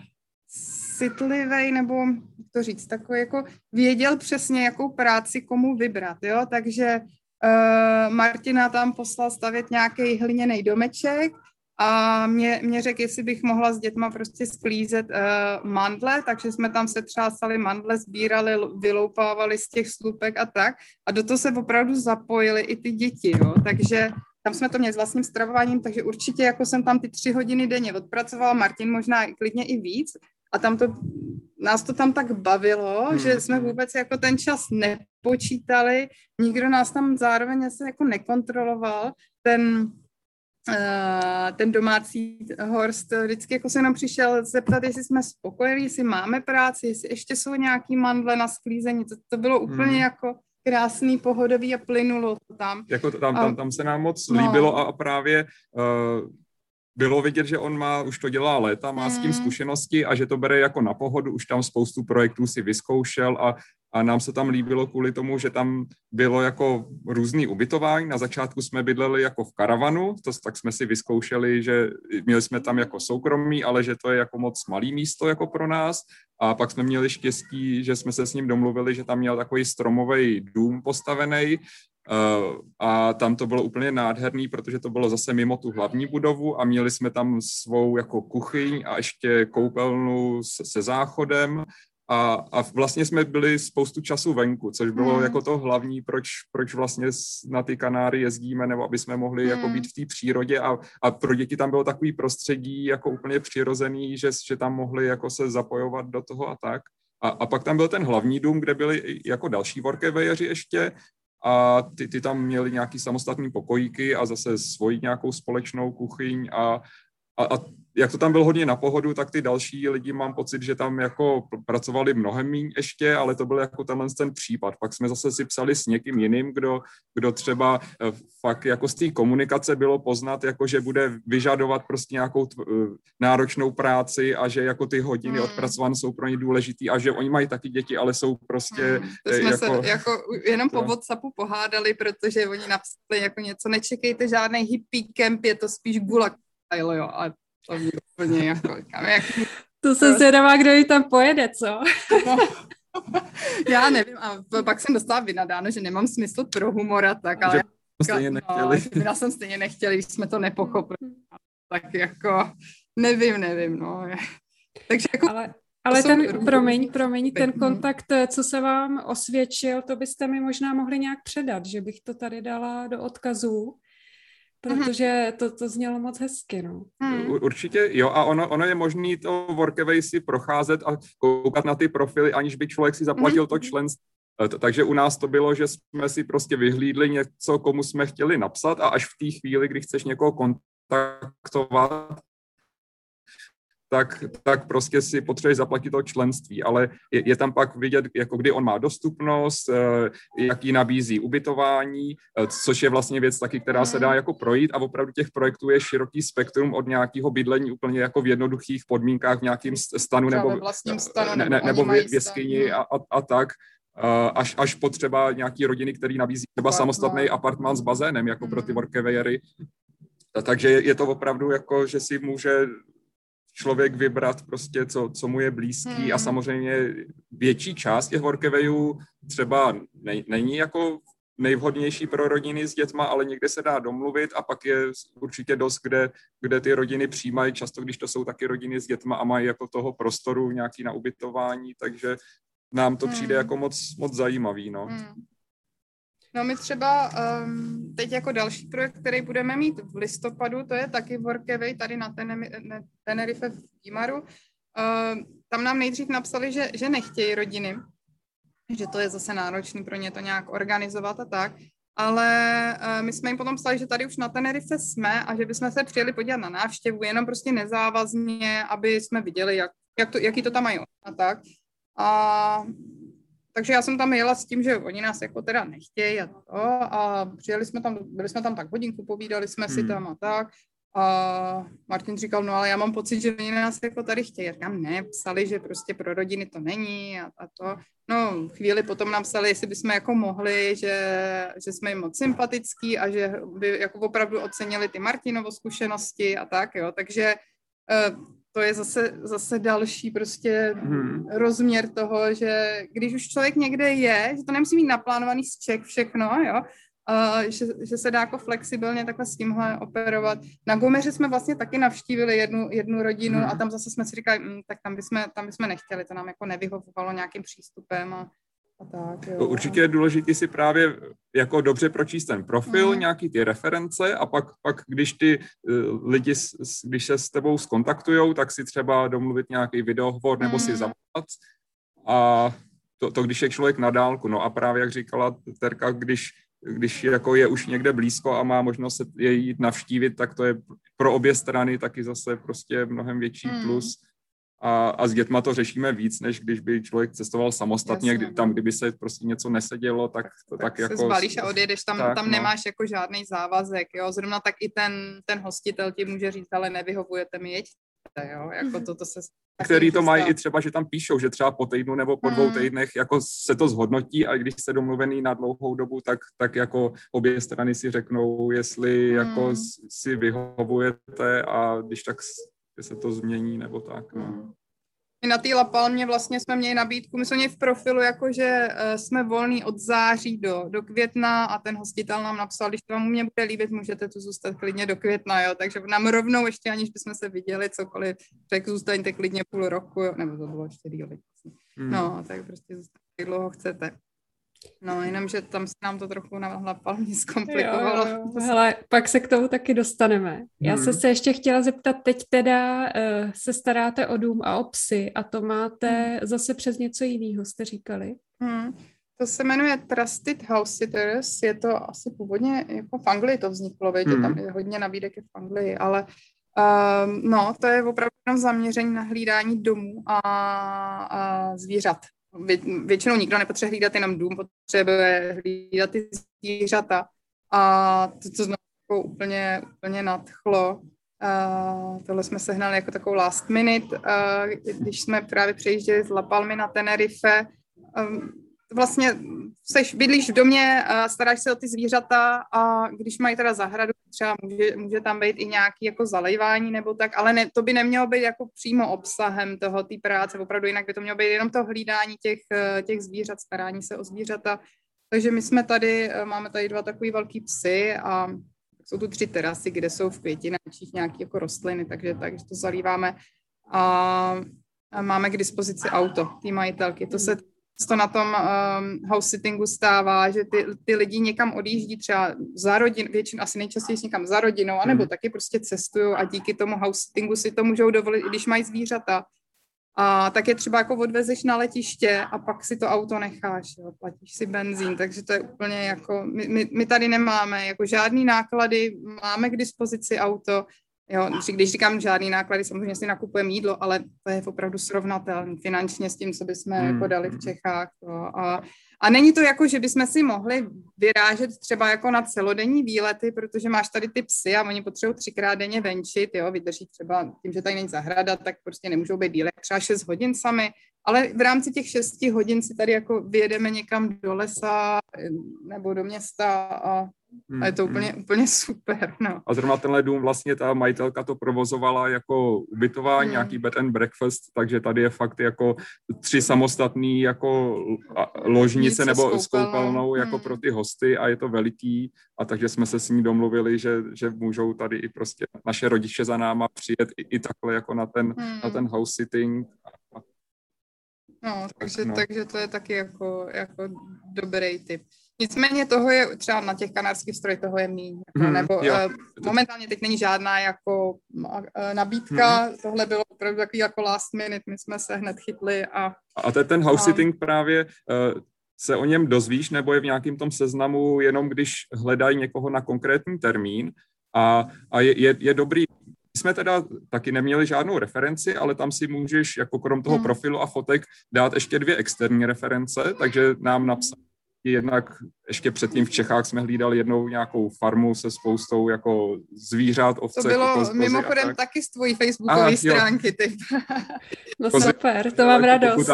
citlivý, nebo jak to říct, takový jako věděl přesně, jakou práci komu vybrat, jo, takže uh, Martina tam poslal stavět nějaký hliněný domeček a mě, mě řekl, jestli bych mohla s dětma prostě sklízet uh, mandle, takže jsme tam se třásali mandle, sbírali, vyloupávali z těch slupek a tak. A do toho se opravdu zapojili i ty děti, jo. Takže tam jsme to měli s vlastním stravováním, takže určitě jako jsem tam ty tři hodiny denně odpracovala, Martin možná i klidně i víc. A tam to, nás to tam tak bavilo, hmm. že jsme vůbec jako ten čas nepočítali, nikdo nás tam zároveň asi jako nekontroloval. Ten, ten domácí Horst vždycky jako se nám přišel zeptat, jestli jsme spokojení, jestli máme práci, jestli ještě jsou nějaký mandle na sklízení. To, to bylo úplně hmm. jako krásný, pohodový a plynulo to tam. Jako tam, tam, tam se nám moc no. líbilo a právě uh, bylo vidět, že on má, už to dělá léta, má mm. s tím hmm. zkušenosti a že to bere jako na pohodu, už tam spoustu projektů si vyzkoušel a, a nám se tam líbilo kvůli tomu, že tam bylo jako různý ubytování. Na začátku jsme bydleli jako v karavanu, to, tak jsme si vyzkoušeli, že měli jsme tam jako soukromí, ale že to je jako moc malý místo jako pro nás. A pak jsme měli štěstí, že jsme se s ním domluvili, že tam měl takový stromový dům postavený, Uh, a tam to bylo úplně nádherný, protože to bylo zase mimo tu hlavní budovu a měli jsme tam svou jako kuchyň a ještě koupelnu se, se záchodem a, a vlastně jsme byli spoustu času venku, což bylo hmm. jako to hlavní, proč, proč vlastně na ty Kanáry jezdíme, nebo aby jsme mohli hmm. jako být v té přírodě a, a pro děti tam bylo takový prostředí jako úplně přirozený, že, že tam mohli jako se zapojovat do toho a tak. A, a pak tam byl ten hlavní dům, kde byli jako další workavejeři ještě a ty, ty tam měli nějaký samostatný pokojíky a zase svoji nějakou společnou kuchyň a, a, a jak to tam bylo hodně na pohodu, tak ty další lidi mám pocit, že tam jako pracovali mnohem méně ještě, ale to byl jako tenhle ten případ. Pak jsme zase si psali s někým jiným, kdo, kdo třeba eh, fakt jako z té komunikace bylo poznat, jako že bude vyžadovat prostě nějakou tv- eh, náročnou práci a že jako ty hodiny hmm. odpracované jsou pro ně důležitý a že oni mají taky děti, ale jsou prostě... Hmm. To jsme jako, se jako jenom po WhatsAppu pohádali, protože oni napsali jako něco, nečekejte žádný hippie camp, je to spíš gulag style, jo, a to mě úplně jako, kam, jak... To jsem zvědavá, kdo jí tam pojede, co? No, já nevím, a pak jsem dostala vynadáno, že nemám smysl pro humor a tak, ale... stejně nechtěli. No, já jsem stejně nechtěli, když jsme to nepochopili. Tak jako, nevím, nevím, no. Takže jako... Ale... Ale ten, promiň, promiň, ten kontakt, co se vám osvědčil, to byste mi možná mohli nějak předat, že bych to tady dala do odkazů, protože to, to znělo moc hezky, no. Hmm. Určitě, jo, a ono, ono je možné to Workaway si procházet a koukat na ty profily, aniž by člověk si zaplatil hmm. to členství. E, takže u nás to bylo, že jsme si prostě vyhlídli něco, komu jsme chtěli napsat a až v té chvíli, kdy chceš někoho kontaktovat, tak, tak prostě si potřebuješ zaplatit to členství, ale je, je tam pak vidět, jako kdy on má dostupnost, eh, jaký nabízí ubytování, eh, což je vlastně věc taky, která se dá jako projít a opravdu těch projektů je široký spektrum od nějakého bydlení úplně jako v jednoduchých podmínkách v nějakým stanu nebo, stanu, ne, ne, nebo v jeskyni a, a, a tak, eh, až, až potřeba nějaký rodiny, který nabízí třeba samostatný apartmán s bazénem, jako pro ty mhm. workavejery. Takže je to opravdu jako, že si může člověk vybrat prostě, co, co mu je blízký hmm. a samozřejmě větší část těch workawayů třeba ne, není jako nejvhodnější pro rodiny s dětma, ale někde se dá domluvit a pak je určitě dost, kde, kde ty rodiny přijímají, často když to jsou taky rodiny s dětma a mají jako toho prostoru nějaký na ubytování, takže nám to přijde hmm. jako moc, moc zajímavý, no. Hmm. No my třeba um, teď jako další projekt, který budeme mít v listopadu, to je taky Workaway tady na Tenerife v Gimaru. Uh, tam nám nejdřív napsali, že, že nechtějí rodiny, že to je zase náročný pro ně to nějak organizovat a tak, ale uh, my jsme jim potom psali, že tady už na Tenerife jsme a že bychom se přijeli podívat na návštěvu, jenom prostě nezávazně, aby jsme viděli, jak, jak to, jaký to tam mají a tak. A takže já jsem tam jela s tím, že oni nás jako teda nechtějí a to a přijeli jsme tam, byli jsme tam tak hodinku, povídali jsme hmm. si tam a tak a Martin říkal, no ale já mám pocit, že oni nás jako tady chtějí. Já říkám, ne, psali, že prostě pro rodiny to není a, a to. No, chvíli potom nám psali, jestli bychom jako mohli, že, že jsme jim moc sympatický a že by jako opravdu ocenili ty Martinovo zkušenosti a tak, jo. Takže eh, to je zase, zase další prostě hmm. rozměr toho, že když už člověk někde je, že to nemusí mít naplánovaný z Čech všechno, jo, uh, že, že se dá jako flexibilně takhle s tímhle operovat. Na Gomeře jsme vlastně taky navštívili jednu, jednu rodinu hmm. a tam zase jsme si říkali, mm, tak tam bychom, tam bychom nechtěli, to nám jako nevyhovovalo nějakým přístupem a a tak, jo. Určitě je důležité si právě jako dobře pročíst ten profil, mm. nějaký ty reference a pak, pak když ty uh, lidi, když se s tebou skontaktujou, tak si třeba domluvit nějaký videohovor nebo mm. si zavolat a to, to, když je člověk na dálku. No a právě, jak říkala Terka, když, když jako je už někde blízko a má možnost se jít navštívit, tak to je pro obě strany taky zase prostě mnohem větší mm. plus a, a s dětma to řešíme víc, než když by člověk cestoval samostatně, kdy, tam kdyby se prostě něco nesedělo, tak, tak, tak se jako... se zbalíš a odjedeš, tam, tak, tam no. nemáš jako žádný závazek, jo, zrovna tak i ten, ten hostitel ti může říct, ale nevyhovujete mi, jeďte, jo, jako to, to se... Který to mají i třeba, že tam píšou, že třeba po týdnu nebo po dvou hmm. týdnech jako se to zhodnotí a když jste domluvený na dlouhou dobu, tak, tak jako obě strany si řeknou, jestli hmm. jako si vyhovujete a když tak se to změní nebo tak. No. Hmm. My na té Lapalmě vlastně jsme měli nabídku, my jsme měli v profilu, jako že uh, jsme volní od září do, do května a ten hostitel nám napsal, když to vám u mě bude líbit, můžete tu zůstat klidně do května, jo, takže nám rovnou ještě, aniž bychom se viděli cokoliv, řekl, zůstaňte klidně půl roku, jo, nebo to bylo ještě díl. Hmm. No, tak prostě zůstaňte, jak dlouho chcete. No, jenom, že tam se nám to trochu na hlavně zkomplikovalo. Jo, jo. Hele, pak se k tomu taky dostaneme. Já hmm. se ještě chtěla zeptat, teď teda uh, se staráte o dům a o psy a to máte hmm. zase přes něco jiného, jste říkali? Hmm. To se jmenuje Trusted House Sitters, je to asi původně jako v Anglii to vzniklo, větě, hmm. tam je hodně nabídek v Anglii, ale um, no, to je opravdu zaměření na hlídání domů a, a zvířat vě, většinou nikdo nepotřebuje hlídat jenom dům, potřebuje hlídat ty zvířata. A to, co znovu jako úplně, úplně nadchlo, Uh, tohle jsme sehnali jako takovou last minute, uh, když jsme právě přejížděli z La Palmy na Tenerife. Um, vlastně seš, bydlíš v domě, staráš se o ty zvířata a když mají teda zahradu, třeba může, může tam být i nějaký jako zalejvání nebo tak, ale ne, to by nemělo být jako přímo obsahem toho té práce, opravdu jinak by to mělo být jenom to hlídání těch, eh, těch zvířat, starání se o zvířata. Takže my jsme tady, eh, máme tady dva takový velký psy a jsou tu tři terasy, kde jsou v květinách nějaké jako rostliny, takže, takže to zalíváme. A máme k dispozici auto, ty majitelky. To se to na tom um, house sittingu stává, že ty, ty lidi někam odjíždí třeba za rodinu, většinou asi nejčastěji někam za rodinou, anebo mm. taky prostě cestují a díky tomu house sittingu si to můžou dovolit, i když mají zvířata. A tak je třeba jako odvezeš na letiště a pak si to auto necháš, jo, platíš si benzín, takže to je úplně jako, my, my, my tady nemáme jako žádný náklady, máme k dispozici auto, Jo, když říkám žádný náklady, samozřejmě si nakupujeme jídlo, ale to je opravdu srovnatelné finančně s tím, co bychom hmm. jako dali v Čechách. To. A, a není to jako, že bychom si mohli vyrážet třeba jako na celodenní výlety, protože máš tady ty psy a oni potřebují třikrát denně venčit, jo, vydrží třeba tím, že tady není zahrada, tak prostě nemůžou být díle třeba 6 hodin sami, ale v rámci těch šesti hodin si tady jako vyjedeme někam do lesa nebo do města a Hmm, a je to hmm. úplně, hmm. úplně super, no. A zrovna tenhle dům vlastně ta majitelka to provozovala jako ubytování, hmm. nějaký bed and breakfast, takže tady je fakt jako tři samostatný jako ložnice nebo s koupelnou jako hmm. pro ty hosty a je to veliký a takže jsme se s ní domluvili, že, že můžou tady i prostě naše rodiče za náma přijet i, i takhle jako na ten, hmm. na ten house sitting. No, takže, no. takže to je taky jako, jako dobrý tip. Nicméně toho je třeba na těch kanárských strojích toho je míň. Jako, hmm, nebo jo. uh, momentálně teď není žádná jako uh, nabídka, hmm. tohle bylo opravdu takový jako last minute, my jsme se hned chytli a... A to je ten house sitting a... právě, uh, se o něm dozvíš, nebo je v nějakém tom seznamu jenom když hledají někoho na konkrétní termín a, a je, je, je dobrý jsme teda taky neměli žádnou referenci, ale tam si můžeš jako krom toho hmm. profilu a fotek dát ještě dvě externí reference, takže nám napsat jednak ještě předtím v Čechách jsme hlídali jednou nějakou farmu se spoustou jako zvířat, ovce. To bylo kozy, mimochodem tak. taky z tvojí facebookové Aha, stránky. Ty. no super, to mám radost.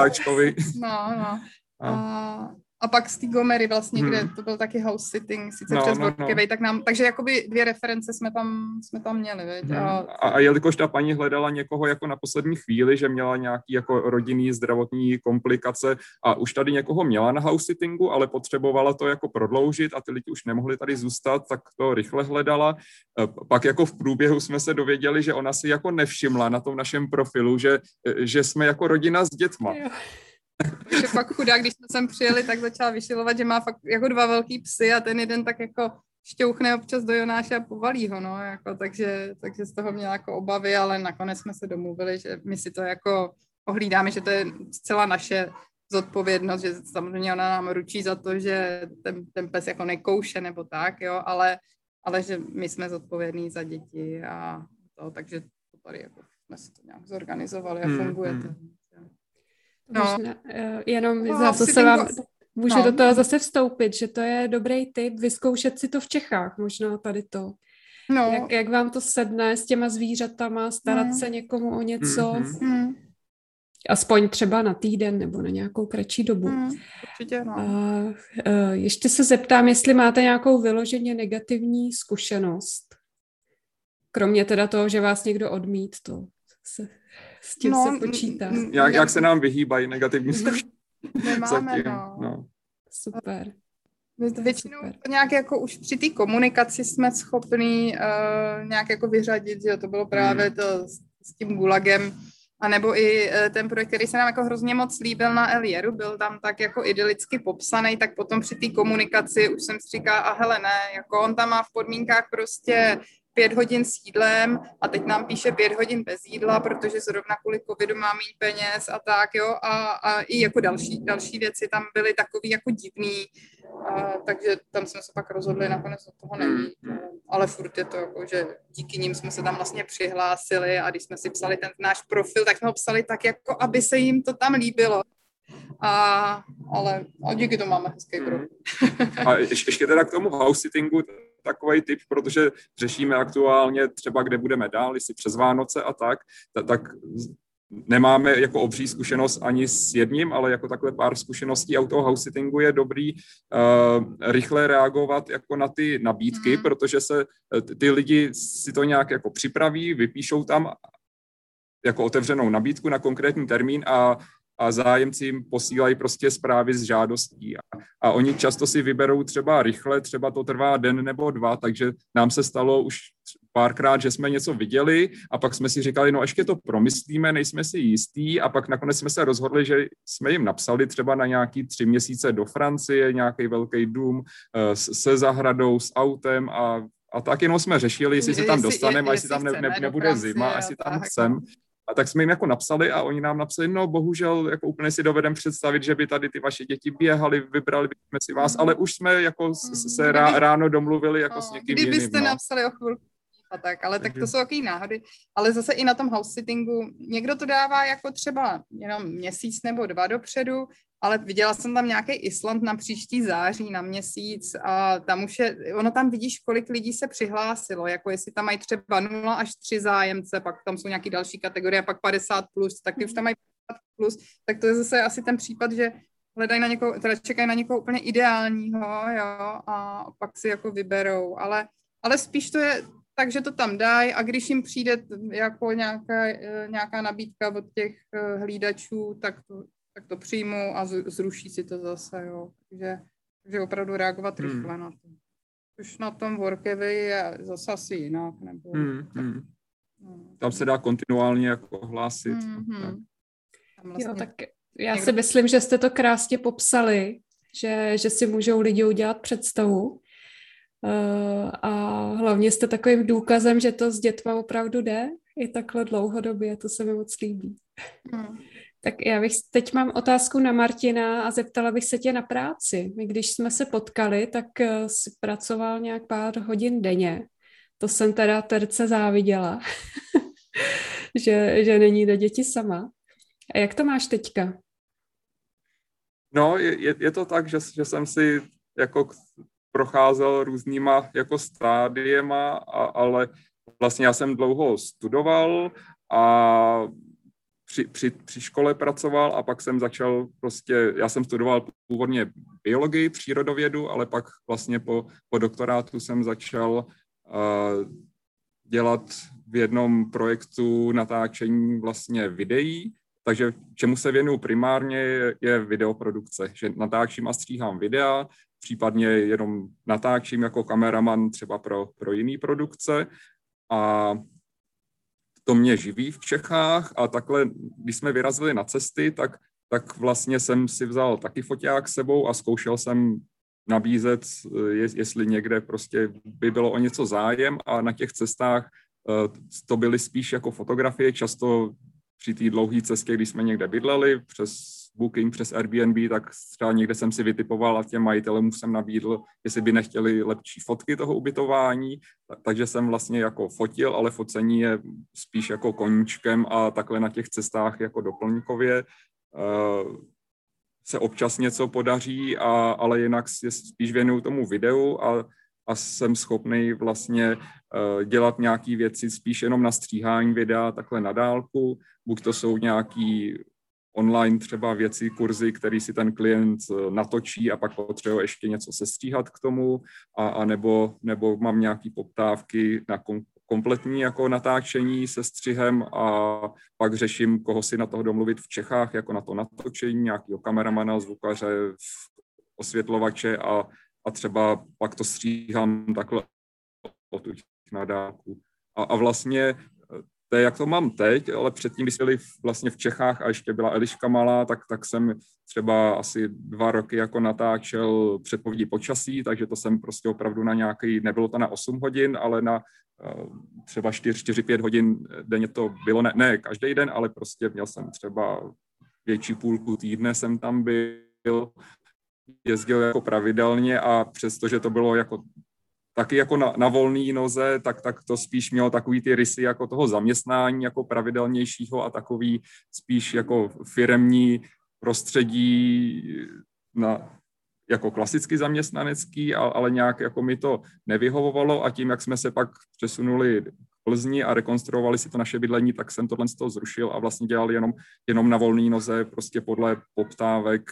No, no. A, a pak z té Gomery vlastně, hmm. kde to byl taky house sitting, sice no, přes no, no. tak nám, takže jakoby dvě reference jsme tam, jsme tam měli, veď? Hmm. A, a, a jelikož ta paní hledala někoho jako na poslední chvíli, že měla nějaký jako rodinný zdravotní komplikace a už tady někoho měla na house sittingu, ale potřebovala to jako prodloužit a ty lidi už nemohli tady zůstat, tak to rychle hledala. E, pak jako v průběhu jsme se dověděli, že ona si jako nevšimla na tom našem profilu, že, e, že jsme jako rodina s dětma. Jo. Takže pak chudák, když jsme sem přijeli, tak začala vyšilovat, že má fakt jako dva velký psy a ten jeden tak jako šťouchne občas do Jonáše a povalí ho, no, jako, takže, takže z toho měla jako obavy, ale nakonec jsme se domluvili, že my si to jako ohlídáme, že to je zcela naše zodpovědnost, že samozřejmě ona nám ručí za to, že ten, ten pes jako nekouše nebo tak, jo, ale, ale že my jsme zodpovědní za děti a to, takže to tady jako jsme si to nějak zorganizovali a hmm, funguje hmm. to. No. Možná, eh, jenom no, zase se vám může no. do toho zase vstoupit, že to je dobrý tip, vyzkoušet si to v Čechách, možná tady to. No. Jak, jak vám to sedne s těma zvířatama, starat mm. se někomu o něco. Mm-hmm. Aspoň třeba na týden nebo na nějakou kratší dobu. Mm, určitě, no. A, a, eh, ještě se zeptám, jestli máte nějakou vyloženě negativní zkušenost. Kromě teda toho, že vás někdo odmít, to se s tím no, se počítá. Jak, jak se nám vyhýbají negativní zkušenosti? Nemáme, no. no. Super. Většinou Super. nějak jako už při té komunikaci jsme schopní uh, nějak jako vyřadit, že to bylo právě hmm. to s, s tím gulagem, a nebo i uh, ten projekt, který se nám jako hrozně moc líbil na Elieru, byl tam tak jako idylicky popsaný, tak potom při té komunikaci už jsem si říkala, a hele ne, jako on tam má v podmínkách prostě pět hodin s jídlem a teď nám píše pět hodin bez jídla, protože zrovna kvůli covidu má méně peněz a tak, jo, a, a i jako další, další věci tam byly takový jako divný, a, takže tam jsme se pak rozhodli nakonec od toho nejít, hmm. ale furt je to jako, že díky nim jsme se tam vlastně přihlásili a když jsme si psali ten náš profil, tak jsme ho psali tak, jako aby se jim to tam líbilo. A, ale a díky tomu máme hezký profil. a ještě teda k tomu house sittingu, takový typ, protože řešíme aktuálně třeba, kde budeme dál, jestli přes Vánoce a tak, tak nemáme jako obří zkušenost ani s jedním, ale jako takhle pár zkušeností a u toho house sittingu je dobrý uh, rychle reagovat jako na ty nabídky, mm. protože se eh, ty lidi si to nějak jako připraví, vypíšou tam jako otevřenou nabídku na konkrétní termín a a zájemci jim posílají prostě zprávy z žádostí. A, a oni často si vyberou třeba rychle, třeba to trvá den nebo dva, takže nám se stalo už párkrát, že jsme něco viděli a pak jsme si říkali, no ještě to promyslíme, nejsme si jistí. A pak nakonec jsme se rozhodli, že jsme jim napsali třeba na nějaký tři měsíce do Francie, nějaký velký dům eh, se zahradou, s autem a a tak jenom jsme řešili, jestli se tam dostaneme, a jestli tam ne, ne, nebude zima, a jestli tam chcem. A tak jsme jim jako napsali a oni nám napsali, no bohužel jako úplně si dovedem představit, že by tady ty vaše děti běhali, vybrali bychom si vás, ale už jsme jako se rá, ráno domluvili jako no, s někým Kdybyste jiným, no. napsali o chvilku a tak, ale tak to jsou takové náhody. Ale zase i na tom house sittingu, někdo to dává jako třeba jenom měsíc nebo dva dopředu, ale viděla jsem tam nějaký Island na příští září, na měsíc a tam už je, ono tam vidíš, kolik lidí se přihlásilo, jako jestli tam mají třeba 0 až 3 zájemce, pak tam jsou nějaký další kategorie, pak 50 plus, tak ty už tam mají plus, tak to je zase asi ten případ, že hledají na někoho, teda čekají na někoho úplně ideálního, jo, a pak si jako vyberou, ale, ale spíš to je tak, že to tam dají a když jim přijde jako nějaká, nějaká nabídka od těch eh, hlídačů, tak tak to přijmou a zruší si to zase, jo. Takže, takže opravdu reagovat hmm. rychle na to. Už na tom Workavy je zase asi jinak. Nebo... Hmm, hmm. No. Tam se dá kontinuálně jako hlásit. Hmm, hmm. Vlastně... Jo, tak já si myslím, že jste to krásně popsali, že, že si můžou lidi udělat představu. Uh, a hlavně jste takovým důkazem, že to s dětma opravdu jde i takhle dlouhodobě, to se mi moc líbí. Hmm. Tak já bych, teď mám otázku na Martina a zeptala bych se tě na práci. My když jsme se potkali, tak uh, jsi pracoval nějak pár hodin denně. To jsem teda terce záviděla, že, že není do děti sama. A jak to máš teďka? No, je, je to tak, že, že jsem si jako procházel různýma jako stádiema, a, ale vlastně já jsem dlouho studoval a při, při, při škole pracoval a pak jsem začal prostě, já jsem studoval původně biologii, přírodovědu, ale pak vlastně po, po doktorátu jsem začal uh, dělat v jednom projektu natáčení vlastně videí, takže čemu se věnuju primárně je, videoprodukce, že natáčím a stříhám videa, případně jenom natáčím jako kameraman třeba pro, pro jiný produkce. A to mě živí v Čechách a takhle, když jsme vyrazili na cesty, tak, tak vlastně jsem si vzal taky foťák sebou a zkoušel jsem nabízet, jestli někde prostě by bylo o něco zájem a na těch cestách eh, to byly spíš jako fotografie, často při té dlouhé cestě, když jsme někde bydleli, přes Booking, přes Airbnb, tak třeba někde jsem si vytipoval a těm majitelům jsem nabídl, jestli by nechtěli lepší fotky toho ubytování, takže jsem vlastně jako fotil, ale focení je spíš jako koníčkem a takhle na těch cestách jako doplňkově. Uh, se občas něco podaří, a, ale jinak je spíš věnuju tomu videu a a jsem schopný vlastně uh, dělat nějaké věci spíš jenom na stříhání videa takhle na dálku, buď to jsou nějaký online třeba věci, kurzy, který si ten klient eh, natočí a pak potřebuje ještě něco sestříhat k tomu, a, a nebo, nebo mám nějaký poptávky na kom, kompletní jako natáčení se střihem a pak řeším, koho si na toho domluvit v Čechách, jako na to natočení, nějakého kameramana, zvukaře, osvětlovače a, a třeba pak to stříhám takhle na dálku. A, a vlastně to je, jak to mám teď, ale předtím, když byli vlastně v Čechách a ještě byla Eliška malá, tak, tak jsem třeba asi dva roky jako natáčel předpovědi počasí, takže to jsem prostě opravdu na nějaký, nebylo to na 8 hodin, ale na eh, třeba 4-5 hodin denně to bylo, ne, ne každý den, ale prostě měl jsem třeba větší půlku týdne jsem tam byl jezdil jako pravidelně a přestože to bylo jako taky jako na, na volný noze, tak, tak to spíš mělo takový ty rysy jako toho zaměstnání jako pravidelnějšího a takový spíš jako firemní prostředí na, jako klasicky zaměstnanecký, ale nějak jako mi to nevyhovovalo a tím, jak jsme se pak přesunuli k Plzni a rekonstruovali si to naše bydlení, tak jsem tohle z toho zrušil a vlastně dělal jenom, jenom na volný noze, prostě podle poptávek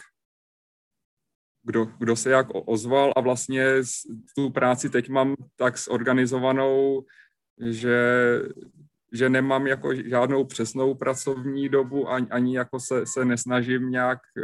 kdo, kdo se jak ozval. A vlastně tu práci teď mám tak zorganizovanou, že, že nemám jako žádnou přesnou pracovní dobu, ani, ani jako se, se nesnažím nějak eh,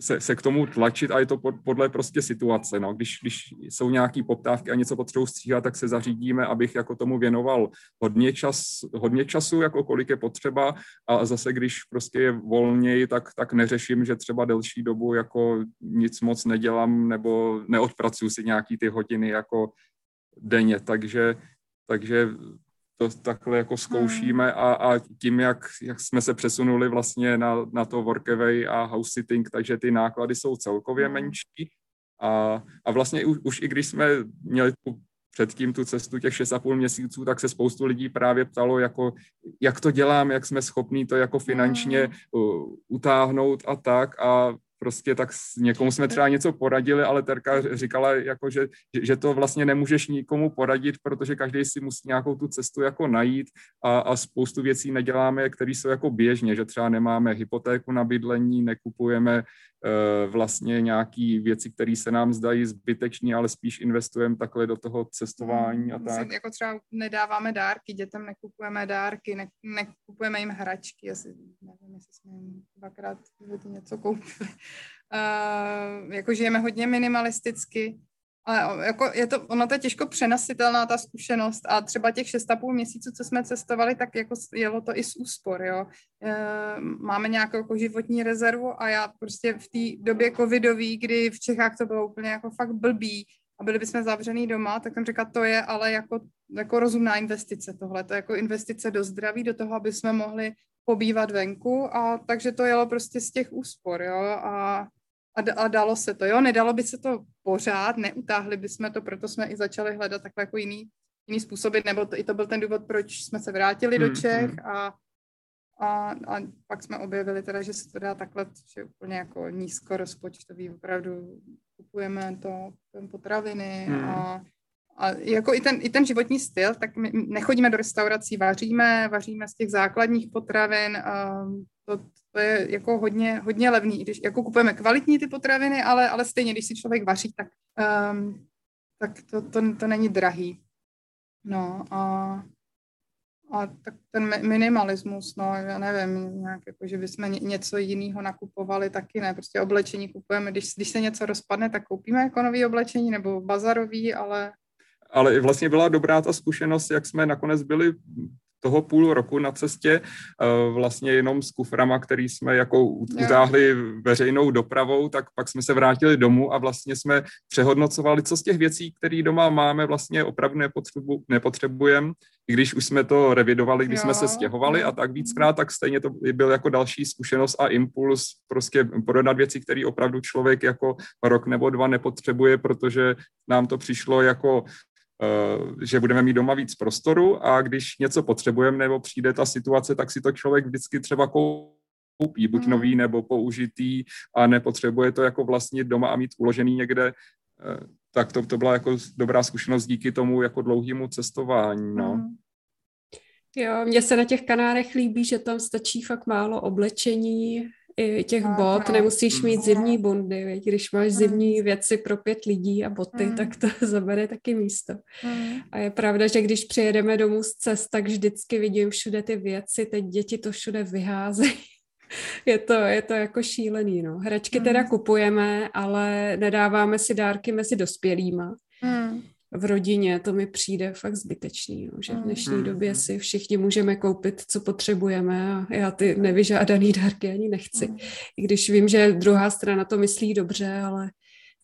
se, se k tomu tlačit a je to pod, podle prostě situace. No. Když, když jsou nějaké poptávky a něco potřebuji stříhat, tak se zařídíme, abych jako tomu věnoval hodně, čas, hodně času, jako kolik je potřeba a zase když prostě je volněji, tak, tak neřeším, že třeba delší dobu jako nic moc nedělám nebo neodpracuju si nějaký ty hodiny jako denně, takže, takže to takhle jako zkoušíme hmm. a, a tím, jak, jak jsme se přesunuli vlastně na, na to workaway a house sitting, takže ty náklady jsou celkově hmm. menší a, a vlastně už, už i když jsme měli tu, předtím tu cestu těch 6,5 měsíců, tak se spoustu lidí právě ptalo, jako, jak to dělám, jak jsme schopní to jako finančně uh, utáhnout a tak a prostě tak s někomu jsme třeba něco poradili, ale Terka říkala, jako, že, že to vlastně nemůžeš nikomu poradit, protože každý si musí nějakou tu cestu jako najít a, a spoustu věcí neděláme, které jsou jako běžně, že třeba nemáme hypotéku na bydlení, nekupujeme Eh, vlastně nějaký věci, které se nám zdají zbytečné, ale spíš investujeme takhle do toho cestování a tak. Jako třeba nedáváme dárky, dětem nekupujeme dárky, ne, nekupujeme jim hračky, asi nevím, jestli jsme jim dvakrát něco koupili. Uh, jako žijeme hodně minimalisticky, ale jako je to, ono to je těžko přenositelná ta zkušenost a třeba těch 6,5 měsíců, co jsme cestovali, tak jako jelo to i z úspor, jo. E, máme nějakou jako životní rezervu a já prostě v té době covidový, kdy v Čechách to bylo úplně jako fakt blbý a byli bychom zavřený doma, tak jsem řekla, to je ale jako, jako rozumná investice tohle, to je jako investice do zdraví, do toho, aby jsme mohli pobývat venku a takže to jelo prostě z těch úspor, jo, a a, a dalo se to, jo, nedalo by se to pořád, neutáhli bychom to, proto jsme i začali hledat takhle jako jiný, jiný způsoby, nebo to, i to byl ten důvod, proč jsme se vrátili do hmm, Čech hmm. a, a, a pak jsme objevili teda, že se to dá takhle, že úplně jako nízko rozpočtový, opravdu kupujeme to, potraviny hmm. a, a jako i ten, i ten životní styl, tak my nechodíme do restaurací, vaříme, vaříme z těch základních potravin, um, to, to je jako hodně, hodně levný, když jako kupujeme kvalitní ty potraviny, ale, ale stejně, když si člověk vaří, tak, um, tak to, to, to není drahý. No a, a tak ten minimalismus, no já nevím, nějak jako, že bychom něco jiného nakupovali, taky ne, prostě oblečení kupujeme, když, když se něco rozpadne, tak koupíme jako nový oblečení nebo bazarový, ale ale vlastně byla dobrá ta zkušenost, jak jsme nakonec byli toho půl roku na cestě eh, vlastně jenom s kuframa, který jsme jako utáhli veřejnou dopravou, tak pak jsme se vrátili domů a vlastně jsme přehodnocovali, co z těch věcí, které doma máme, vlastně opravdu nepotřebu, nepotřebujeme, i když už jsme to revidovali, když jo. jsme se stěhovali a tak víckrát, tak stejně to byl jako další zkušenost a impuls prostě prodat věci, které opravdu člověk jako rok nebo dva nepotřebuje, protože nám to přišlo jako že budeme mít doma víc prostoru a když něco potřebujeme nebo přijde ta situace, tak si to člověk vždycky třeba koupí, buď mm. nový nebo použitý a nepotřebuje to jako vlastnit doma a mít uložený někde, eh, tak to, to byla jako dobrá zkušenost díky tomu jako dlouhému cestování, no. Mm. Jo, mně se na těch Kanárech líbí, že tam stačí fakt málo oblečení, i těch no, bot, no. nemusíš mít zimní bundy, věď? když máš mm. zimní věci pro pět lidí a boty, mm. tak to zabere taky místo. Mm. A je pravda, že když přijedeme domů z cest, tak vždycky vidím všude ty věci, teď děti to všude vyházejí. je to, je to jako šílený, no. Hračky mm. teda kupujeme, ale nedáváme si dárky mezi dospělýma. Mm v rodině, to mi přijde fakt zbytečný, no, že v mm. dnešní mm. době si všichni můžeme koupit, co potřebujeme a já ty nevyžádaný dárky ani nechci. Mm. I když vím, že druhá strana to myslí dobře, ale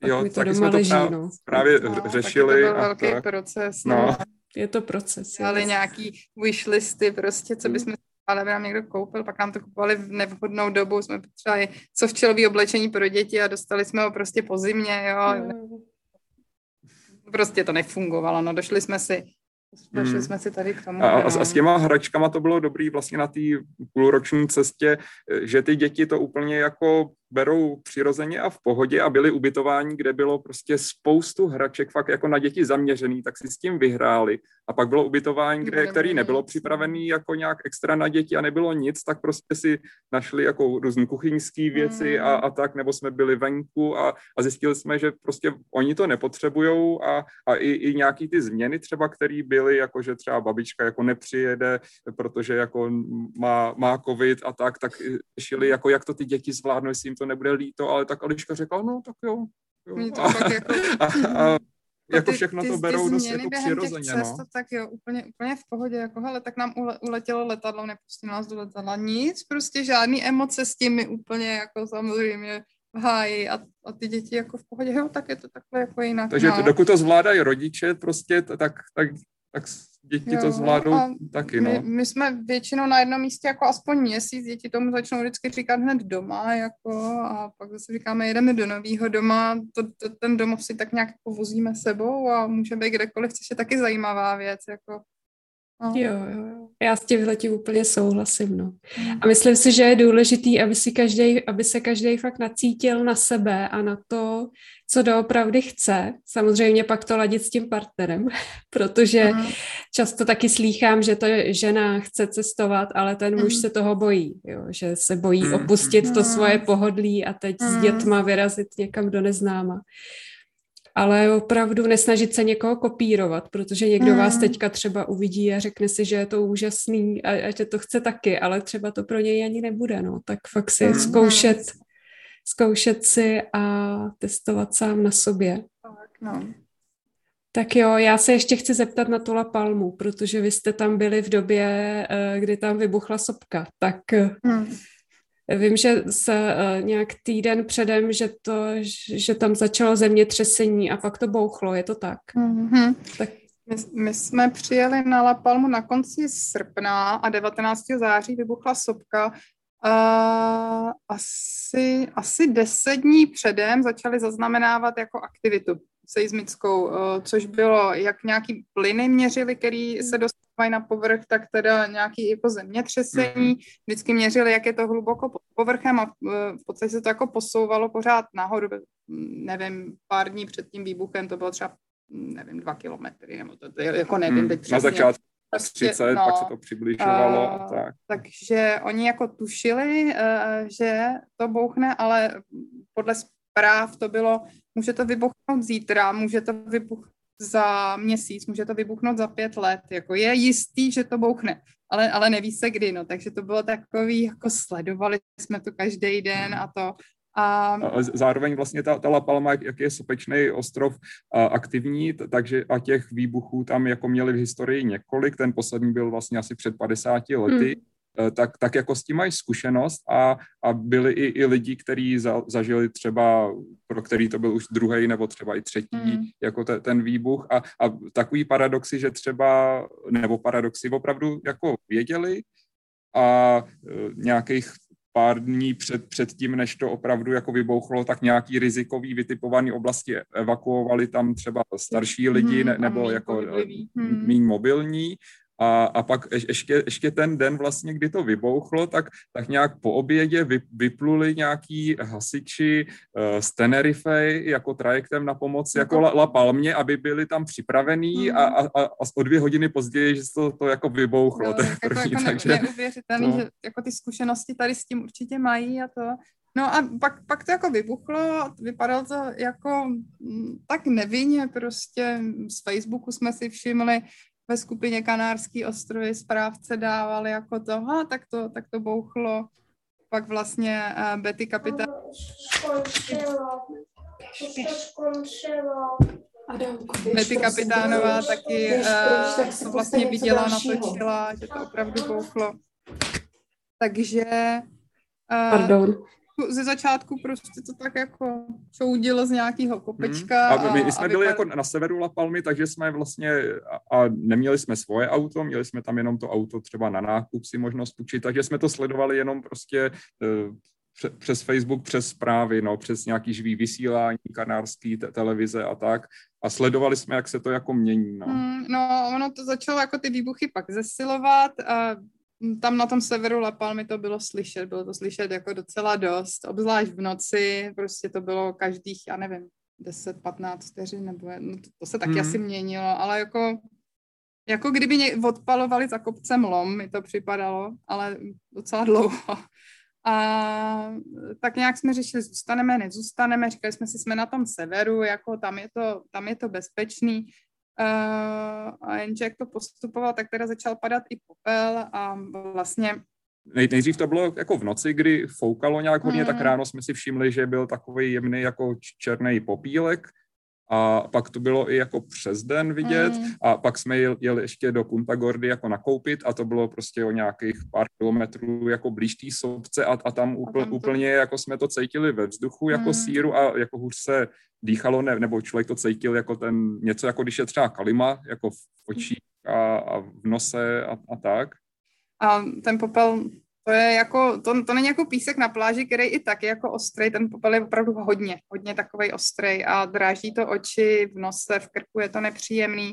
jo, mi to taky doma jsme leží, to právě, no. právě no, řešili. To byl velký tak. proces. No. no. Je to proces. Ale nějaký wishlisty prostě, co bychom ale by nám někdo koupil, pak nám to kupovali v nevhodnou dobu, jsme potřebovali softčelový oblečení pro děti a dostali jsme ho prostě po zimě, jo. Mm prostě to nefungovalo, no došli jsme si Došli hmm. jsme si tady k tomu. A, a, a s těma hračkama to bylo dobrý vlastně na té půlroční cestě, že ty děti to úplně jako berou přirozeně a v pohodě a byli ubytování, kde bylo prostě spoustu hraček fakt jako na děti zaměřený, tak si s tím vyhráli. A pak bylo ubytování, kde, který nebylo připravený jako nějak extra na děti a nebylo nic, tak prostě si našli jako různé kuchyňské věci a, mm. a tak, nebo jsme byli venku a, a zjistili jsme, že prostě oni to nepotřebujou a, a i, i nějaký ty změny třeba, které byly, jako že třeba babička jako nepřijede, protože jako má, má covid a tak, tak řešili, jako jak to ty děti zvládnou, jestli jim to to nebude líto, ale tak Ališka řekla, no tak jo. jo. A, jako... a, a, jako ty, všechno ty, to berou dost jako přirozeně. Cest, no. Tak jo, úplně, úplně v pohodě, jako hele, tak nám ule, uletělo letadlo, nepustí nás do letadla, nic, prostě žádný emoce s tím, úplně jako samozřejmě v háji a, a ty děti jako v pohodě, jo, tak je to takhle jako jinak. Takže no. dokud to zvládají rodiče, prostě tak, tak, tak děti jo, to zvládnou taky, no. My, my jsme většinou na jednom místě jako aspoň měsíc, děti tomu začnou vždycky říkat hned doma, jako, a pak zase říkáme, jedeme do nového doma, to, to, ten domov si tak nějak jako vozíme sebou a může být kdekoliv, což je taky zajímavá věc, jako No. Jo, jo, jo. Já s tím letím úplně souhlasím, no. Mm. A myslím si, že je důležitý, aby, si každý, aby se každý fakt nacítil na sebe a na to, co doopravdy chce. Samozřejmě pak to ladit s tím partnerem, protože mm. často taky slýchám, že to žena chce cestovat, ale ten muž mm. se toho bojí, jo, že se bojí mm. opustit to svoje pohodlí a teď mm. s dětma vyrazit někam do neznáma ale opravdu nesnažit se někoho kopírovat, protože někdo mm. vás teďka třeba uvidí a řekne si, že je to úžasný a, a že to chce taky, ale třeba to pro něj ani nebude, no. Tak fakt si mm. zkoušet, zkoušet si a testovat sám na sobě. Tak, no. Tak jo, já se ještě chci zeptat na Tola Palmu, protože vy jste tam byli v době, eh, kdy tam vybuchla sopka, tak mm. Vím, že se uh, nějak týden předem, že, to, že tam začalo zemětřesení a pak to bouchlo, je to tak? Mm-hmm. tak my, my jsme přijeli na La Palmu na konci srpna a 19. září vybuchla sopka. Uh, asi, asi deset dní předem začali zaznamenávat jako aktivitu seismickou, uh, což bylo, jak nějaký plyny měřili, který se dostali mají na povrch, tak teda nějaký jako zemětřesení. Mm-hmm. Vždycky měřili, jak je to hluboko pod povrchem a v podstatě se to jako posouvalo pořád nahoru. Nevím, pár dní před tím výbuchem to bylo třeba, nevím, dva kilometry, nebo to, to jako nevím mm, teď přesně. Na začátku 30, no, pak se to přibližovalo uh, a tak. Takže oni jako tušili, uh, že to bouchne, ale podle zpráv to bylo, může to vybuchnout zítra, může to vybuchnout za měsíc, může to vybuchnout za pět let, jako je jistý, že to bouchne, ale, ale neví se kdy, no, takže to bylo takový, jako sledovali jsme to každý den a to, a... zároveň vlastně ta, ta La Palma, jak je sopečný ostrov a, aktivní, takže a těch výbuchů tam jako měli v historii několik, ten poslední byl vlastně asi před 50 lety, hmm. Eh, tak, tak jako s tím mají zkušenost a, a byli i, i lidi, kteří za, zažili třeba, pro který to byl už druhý nebo třeba i třetí, mm. jako te, ten výbuch. A, a takový paradoxy, že třeba, nebo paradoxy opravdu jako věděli a e, nějakých pár dní před, před tím, než to opravdu jako vybouchlo, tak nějaký rizikový vytipovaný oblasti evakuovali tam třeba starší lidi ne, nebo jako hmm. méně mobilní a, a pak ještě, ještě ten den vlastně, kdy to vybouchlo, tak, tak nějak po obědě vy, vypluli nějaký hasiči uh, z Tenerife jako trajektem na pomoc no jako La, La Palmě, aby byli tam připravení mm. a, a, a o dvě hodiny později, že to, to jako vybouchlo. Jo, to je první, jako takže, neuvěřitelný, no. že jako ty zkušenosti tady s tím určitě mají a to. No a pak, pak to jako vybuchlo, vypadalo to jako mm, tak nevinně, prostě z Facebooku jsme si všimli, ve skupině Kanárský ostrovy správce dával jako to, ha, tak to, tak to bouchlo. Pak vlastně uh, Betty kapitán... Betty Kapitánová taky uh, to vlastně viděla, natočila, že to opravdu bouchlo. Takže... Uh, Pardon ze začátku prostě to tak jako čoudilo z nějakého kopečka. Hmm. A my, my jsme a byli vypadali... jako na severu La Palmy, takže jsme vlastně, a, a neměli jsme svoje auto, měli jsme tam jenom to auto třeba na nákup si možnost půjčit, takže jsme to sledovali jenom prostě uh, přes Facebook, přes zprávy, no, přes nějaký živý vysílání, kanárský te- televize a tak. A sledovali jsme, jak se to jako mění. No, mm, no ono to začalo jako ty výbuchy pak zesilovat. A tam na tom severu La Palmy to bylo slyšet, bylo to slyšet jako docela dost, obzvlášť v noci, prostě to bylo každých, já nevím, 10-15 vteřin, nebo no to, to se taky mm. asi měnilo, ale jako, jako kdyby ně, odpalovali za kopcem lom, mi to připadalo, ale docela dlouho. A tak nějak jsme řešili, zůstaneme, nezůstaneme, říkali jsme si, jsme na tom severu, jako tam je to, tam je to bezpečný, Uh, a jenže jak to postupoval, tak teda začal padat i popel a vlastně Nej, nejdřív to bylo jako v noci, kdy foukalo nějak hodně, mm. tak ráno jsme si všimli, že byl takový jemný jako černý popílek a pak to bylo i jako přes den vidět mm. a pak jsme jeli, ještě do Punta Gordy jako nakoupit a to bylo prostě o nějakých pár kilometrů jako blíž té sobce a, a tam, úpl, a tam to... úplně jako jsme to cítili ve vzduchu jako mm. síru a jako hůř se dýchalo, ne, nebo člověk to cítil jako ten, něco jako když je třeba kalima, jako v očích a, a v nose a, a tak. A ten popel, to je jako, to, to není jako písek na pláži, který i tak je jako ostrý, ten popel je opravdu hodně, hodně takový ostrý a dráží to oči v nose, v krku je to nepříjemný.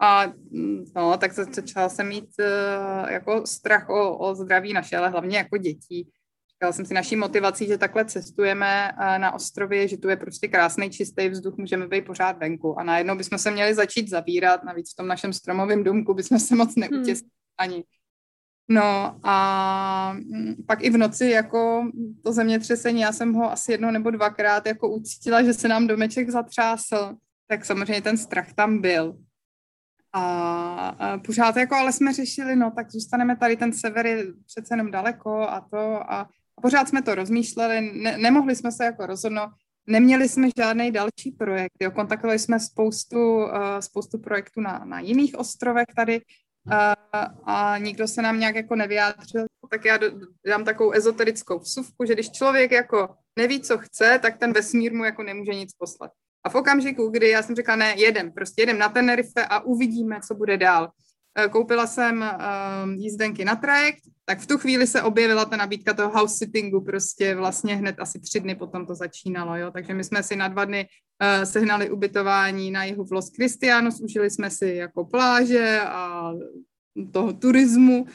A mm, no, tak začala jsem mít uh, jako strach o, o zdraví naše, ale hlavně jako dětí. Říkala jsem si naší motivací, že takhle cestujeme uh, na ostrově, že tu je prostě krásný čistý vzduch, můžeme být pořád venku. A najednou bychom se měli začít zavírat, navíc v tom našem stromovém domku bychom se moc neutěsnili hmm. ani. No a mm, pak i v noci jako to zemětřesení, já jsem ho asi jednou nebo dvakrát jako ucítila, že se nám domeček zatřásl, tak samozřejmě ten strach tam byl. A, a pořád jako, ale jsme řešili, no tak zůstaneme tady, ten sever je přece jenom daleko a to a, a pořád jsme to rozmýšleli, ne, nemohli jsme se jako rozhodnout, neměli jsme žádný další projekt, jo, kontaktovali jsme spoustu, uh, spoustu projektů na, na jiných ostrovech tady a, a nikdo se nám nějak jako nevyjádřil, tak já dám takovou ezoterickou vsuvku, že když člověk jako neví, co chce, tak ten vesmír mu jako nemůže nic poslat. A v okamžiku, kdy já jsem řekla, ne, jedem, prostě jedem na Tenerife a uvidíme, co bude dál. E, koupila jsem uh, jízdenky na trajekt, tak v tu chvíli se objevila ta nabídka toho house sittingu, prostě vlastně hned asi tři dny potom to začínalo, jo. Takže my jsme si na dva dny sehnali ubytování na jihu v Los Cristianos, užili jsme si jako pláže a toho turismu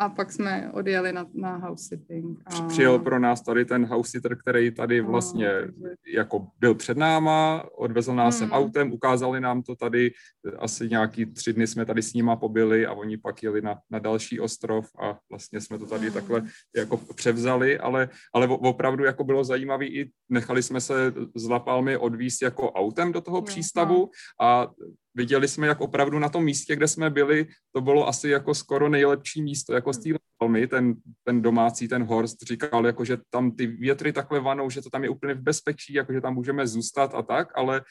a pak jsme odjeli na, na house sitting. A... Přijel pro nás tady ten house sitter, který tady vlastně a, jako byl před náma, odvezl nás hmm. sem autem, ukázali nám to tady, asi nějaký tři dny jsme tady s nima pobyli a oni pak jeli na, na další ostrov a vlastně jsme to tady hmm. takhle jako převzali, ale, ale opravdu jako bylo zajímavé i nechali jsme se z La Palmy odvíst jako autem do toho no, přístavu no. a viděli jsme, jak opravdu na tom místě, kde jsme byli, to bylo asi jako skoro nejlepší místo, jako z té Palmy, ten, ten domácí, ten Horst říkal, jako, že tam ty větry takhle vanou, že to tam je úplně v bezpečí, jako, že tam můžeme zůstat a tak, ale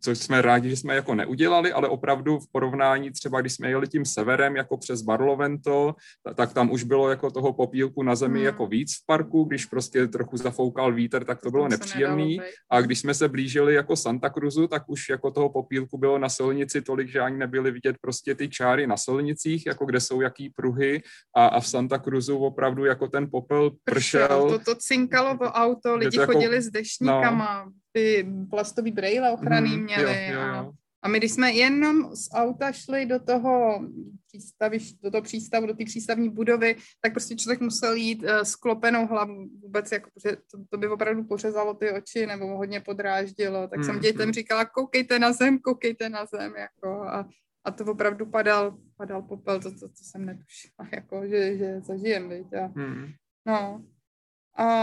což jsme rádi, že jsme jako neudělali, ale opravdu v porovnání třeba, když jsme jeli tím severem jako přes Barlovento, tak tam už bylo jako toho popílku na zemi hmm. jako víc v parku, když prostě trochu zafoukal vítr, tak to bylo nepříjemný. A když jsme se blížili jako Santa Cruzu, tak už jako toho popílku bylo na silnici tolik, že ani nebyly vidět prostě ty čáry na silnicích, jako kde jsou jaký pruhy a, a v Santa Cruzu opravdu jako ten popel pršel. pršel to, to cinkalo v auto, lidi jako, chodili s dešníkama. No, ty plastový brejle ochranný mm, měli. Jo, jo, jo. A, my, když jsme jenom z auta šli do toho přístaviš, do toho přístavu, do té přístavní budovy, tak prostě člověk musel jít uh, s klopenou hlavu vůbec, jako, protože to, to by opravdu pořezalo ty oči nebo hodně podráždilo. Tak mm, jsem dětem mm. říkala, koukejte na zem, koukejte na zem. Jako, a, a to opravdu padal, padal popel, to, to, to jsem netušila, jako, že, že zažijem, viď? A, mm. No.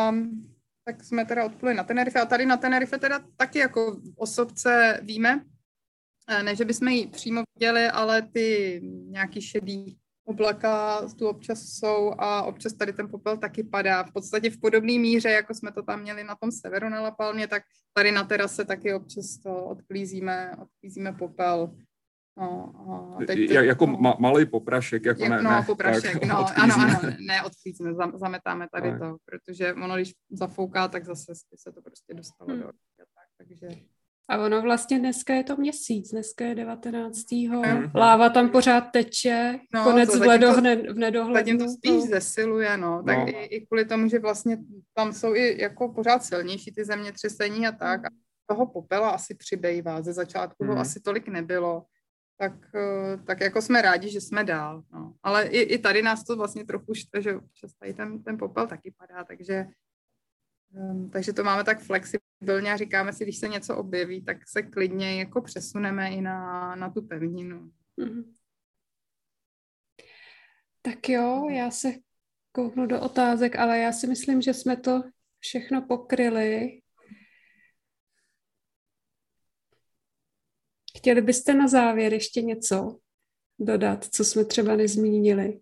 Um, tak jsme teda odpluli na Tenerife a tady na Tenerife teda taky jako osobce víme, eh, ne, že bychom ji přímo viděli, ale ty nějaký šedý oblaka tu občas jsou a občas tady ten popel taky padá. V podstatě v podobné míře, jako jsme to tam měli na tom severu na Lapalmě, tak tady na terase taky občas to odklízíme, odklízíme popel. No, a teď, teď, jako no, ma, malý poprašek, jako ne, no, ne, poprašek, tak, no, ano, ano, ne, odklízíme, zametáme tady tak. to, protože ono, když zafouká, tak zase se to prostě dostalo hmm. do tak, takže... A ono vlastně dneska je to měsíc, dneska je 19. Hmm. Láva tam pořád teče, no, konec v, ledohne, v nedohlednu. Zatím to spíš to... zesiluje, no. Tak no. I, i kvůli tomu, že vlastně tam jsou i jako pořád silnější ty zemětřesení a tak. A toho popela asi přibývá. Ze začátku hmm. ho asi tolik nebylo tak, eh, tak jako jsme rádi, že jsme dál. No. Ale i, i tady nás to vlastně trochu štve, že občas tady ten, ten popel taky padá, takže, um, takže to máme tak flexibilně a říkáme si, když se něco objeví, tak se klidně jako přesuneme i na, na tu pevninu. Mm-hmm. Tak jo, já se kouknu do otázek, ale já si myslím, že jsme to všechno pokryli. Chtěli byste na závěr ještě něco dodat, co jsme třeba nezmínili?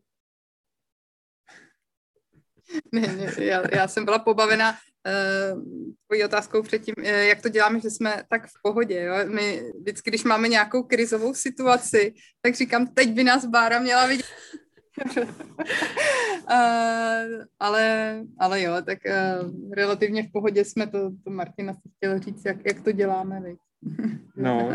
Ne, ne, já, já jsem byla pobavena uh, tvojí otázkou předtím, uh, jak to děláme, že jsme tak v pohodě. Jo? My vždycky, když máme nějakou krizovou situaci, tak říkám, teď by nás Bára měla vidět. uh, ale, ale jo, tak uh, relativně v pohodě jsme, to, to Martina chtěla říct, jak, jak to děláme. Viď? No,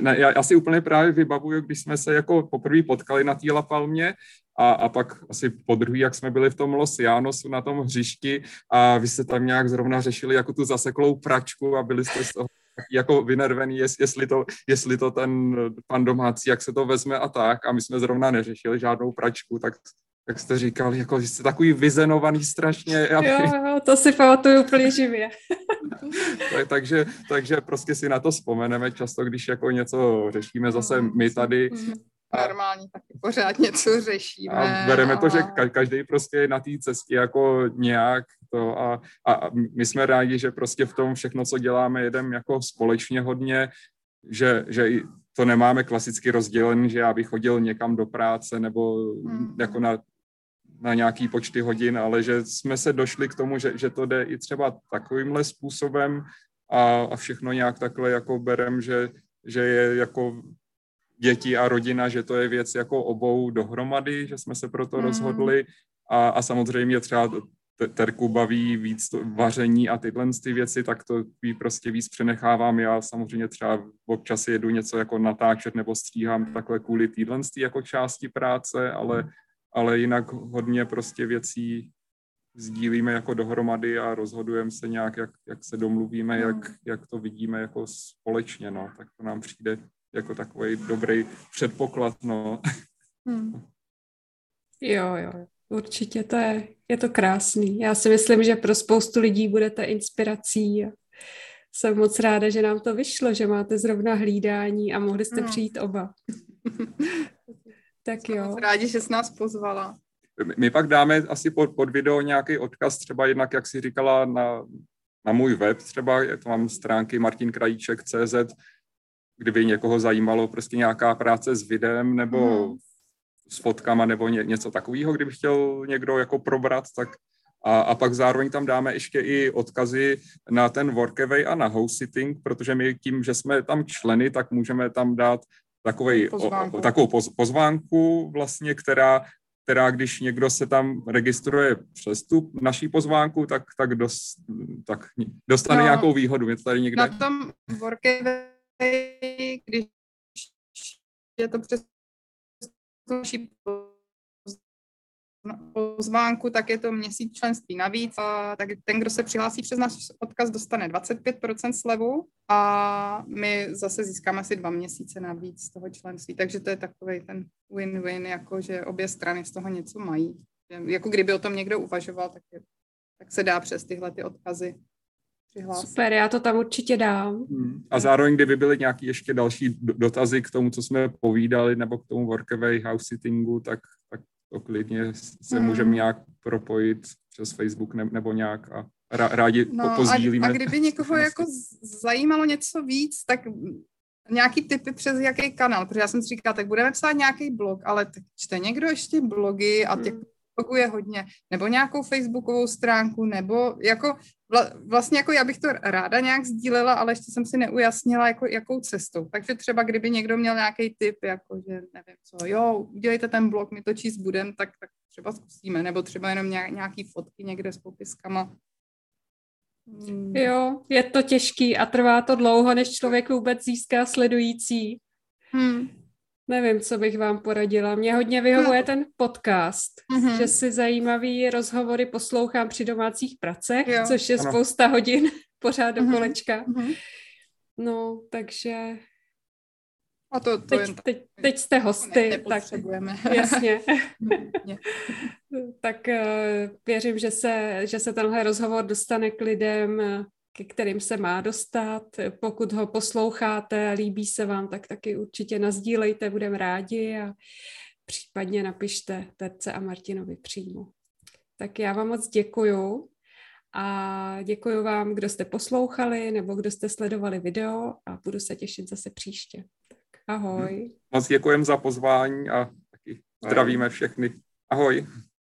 ne, já, já si úplně právě vybavuju, když jsme se jako poprvé potkali na té Palmě a, a pak asi po druhý, jak jsme byli v tom Los Janosu na tom hřišti a vy jste tam nějak zrovna řešili jako tu zaseklou pračku a byli jste z toho jako vynervený, jestli to, jestli to ten pan domácí, jak se to vezme a tak. A my jsme zrovna neřešili žádnou pračku, tak jak jste říkal, jako jste takový vyzenovaný strašně. Aby... Jo, jo, to si pamatuju úplně živě. tak, takže, takže prostě si na to vzpomeneme často, když jako něco řešíme zase my tady. A, Normální, taky pořád něco řešíme. A bereme a... to, že každý prostě je na té cestě jako nějak to a, a my jsme rádi, že prostě v tom všechno, co děláme, jedem jako společně hodně, že, že to nemáme klasicky rozdělený, že já bych chodil někam do práce nebo hmm. jako na na nějaký počty hodin, ale že jsme se došli k tomu, že, že to jde i třeba takovýmhle způsobem a, a všechno nějak takhle jako berem, že, že je jako děti a rodina, že to je věc jako obou dohromady, že jsme se proto mm. rozhodli a, a samozřejmě třeba Terku baví víc to vaření a tyhle ty věci, tak to jí prostě víc přenechávám. Já samozřejmě třeba občas jedu něco jako natáčet nebo stříhám takhle kvůli týhle jako části práce, ale, ale jinak hodně prostě věcí sdílíme jako dohromady a rozhodujeme se nějak, jak, jak se domluvíme, jak, hmm. jak to vidíme jako společně, no. Tak to nám přijde jako takový dobrý předpoklad, no. Hmm. Jo, jo, určitě to je, je to krásný. Já si myslím, že pro spoustu lidí budete inspirací a jsem moc ráda, že nám to vyšlo, že máte zrovna hlídání a mohli jste hmm. přijít oba. Tak Jsme jo. rádi, že jsi nás pozvala. My pak dáme asi pod, pod video nějaký odkaz, třeba jednak, jak jsi říkala, na, na můj web třeba, je to mám stránky martinkrajíček.cz, kdyby někoho zajímalo prostě nějaká práce s videem nebo hmm. s fotkama nebo ně, něco takového, kdyby chtěl někdo jako probrat, tak a, a pak zároveň tam dáme ještě i odkazy na ten workaway a na house sitting, protože my tím, že jsme tam členy, tak můžeme tam dát takovej, pozvánku. O, takovou poz, pozvánku, vlastně, která, která, když někdo se tam registruje přes tu naší pozvánku, tak, tak, dost, tak dostane no, nějakou výhodu. Je to tady někde? Na tom Workaway, když je to přes naší pozvánku, tak je to měsíc členství navíc. A tak ten, kdo se přihlásí přes náš odkaz, dostane 25% slevu a my zase získáme asi dva měsíce navíc z toho členství. Takže to je takový ten win-win, jako že obě strany z toho něco mají. Jako kdyby o tom někdo uvažoval, tak, je, tak se dá přes tyhle ty odkazy Přihlásit. Super, já to tam určitě dám. Hmm. A zároveň, kdyby byly nějaké ještě další dotazy k tomu, co jsme povídali, nebo k tomu workaway house sittingu, tak, tak to klidně se mm. můžeme nějak propojit přes Facebook ne, nebo nějak a rádi no, pozdílíme. A, a kdyby někoho jako zajímalo něco víc, tak nějaký typy přes jaký kanál, protože já jsem si říkala, tak budeme psát nějaký blog, ale tak čte někdo ještě blogy a těch mm. blogů je hodně, nebo nějakou facebookovou stránku, nebo jako vlastně jako já bych to ráda nějak sdílela, ale ještě jsem si neujasnila, jako, jakou cestou. Takže třeba kdyby někdo měl nějaký tip, jako že nevím co, jo, udělejte ten blog, my to číst budem, tak, tak třeba zkusíme, nebo třeba jenom nějaký fotky někde s popiskama. Hmm. Jo, je to těžký a trvá to dlouho, než člověk vůbec získá sledující. Hmm nevím, co bych vám poradila. Mě hodně vyhovuje no. ten podcast, mm-hmm. že si zajímavý rozhovory poslouchám při domácích pracech, jo. což je ano. spousta hodin pořád do mm-hmm. kolečka. Mm-hmm. No, takže... A to, to teď, jen tak, teď, teď jste hosty. Ne, tak Jasně. tak uh, věřím, že se, že se tenhle rozhovor dostane k lidem, ke kterým se má dostat. Pokud ho posloucháte, líbí se vám, tak taky určitě nazdílejte, budeme rádi a případně napište Terce a Martinovi přímo. Tak já vám moc děkuju a děkuji vám, kdo jste poslouchali nebo kdo jste sledovali video a budu se těšit zase příště. Tak ahoj. Moc děkujeme za pozvání a taky zdravíme všechny. Ahoj.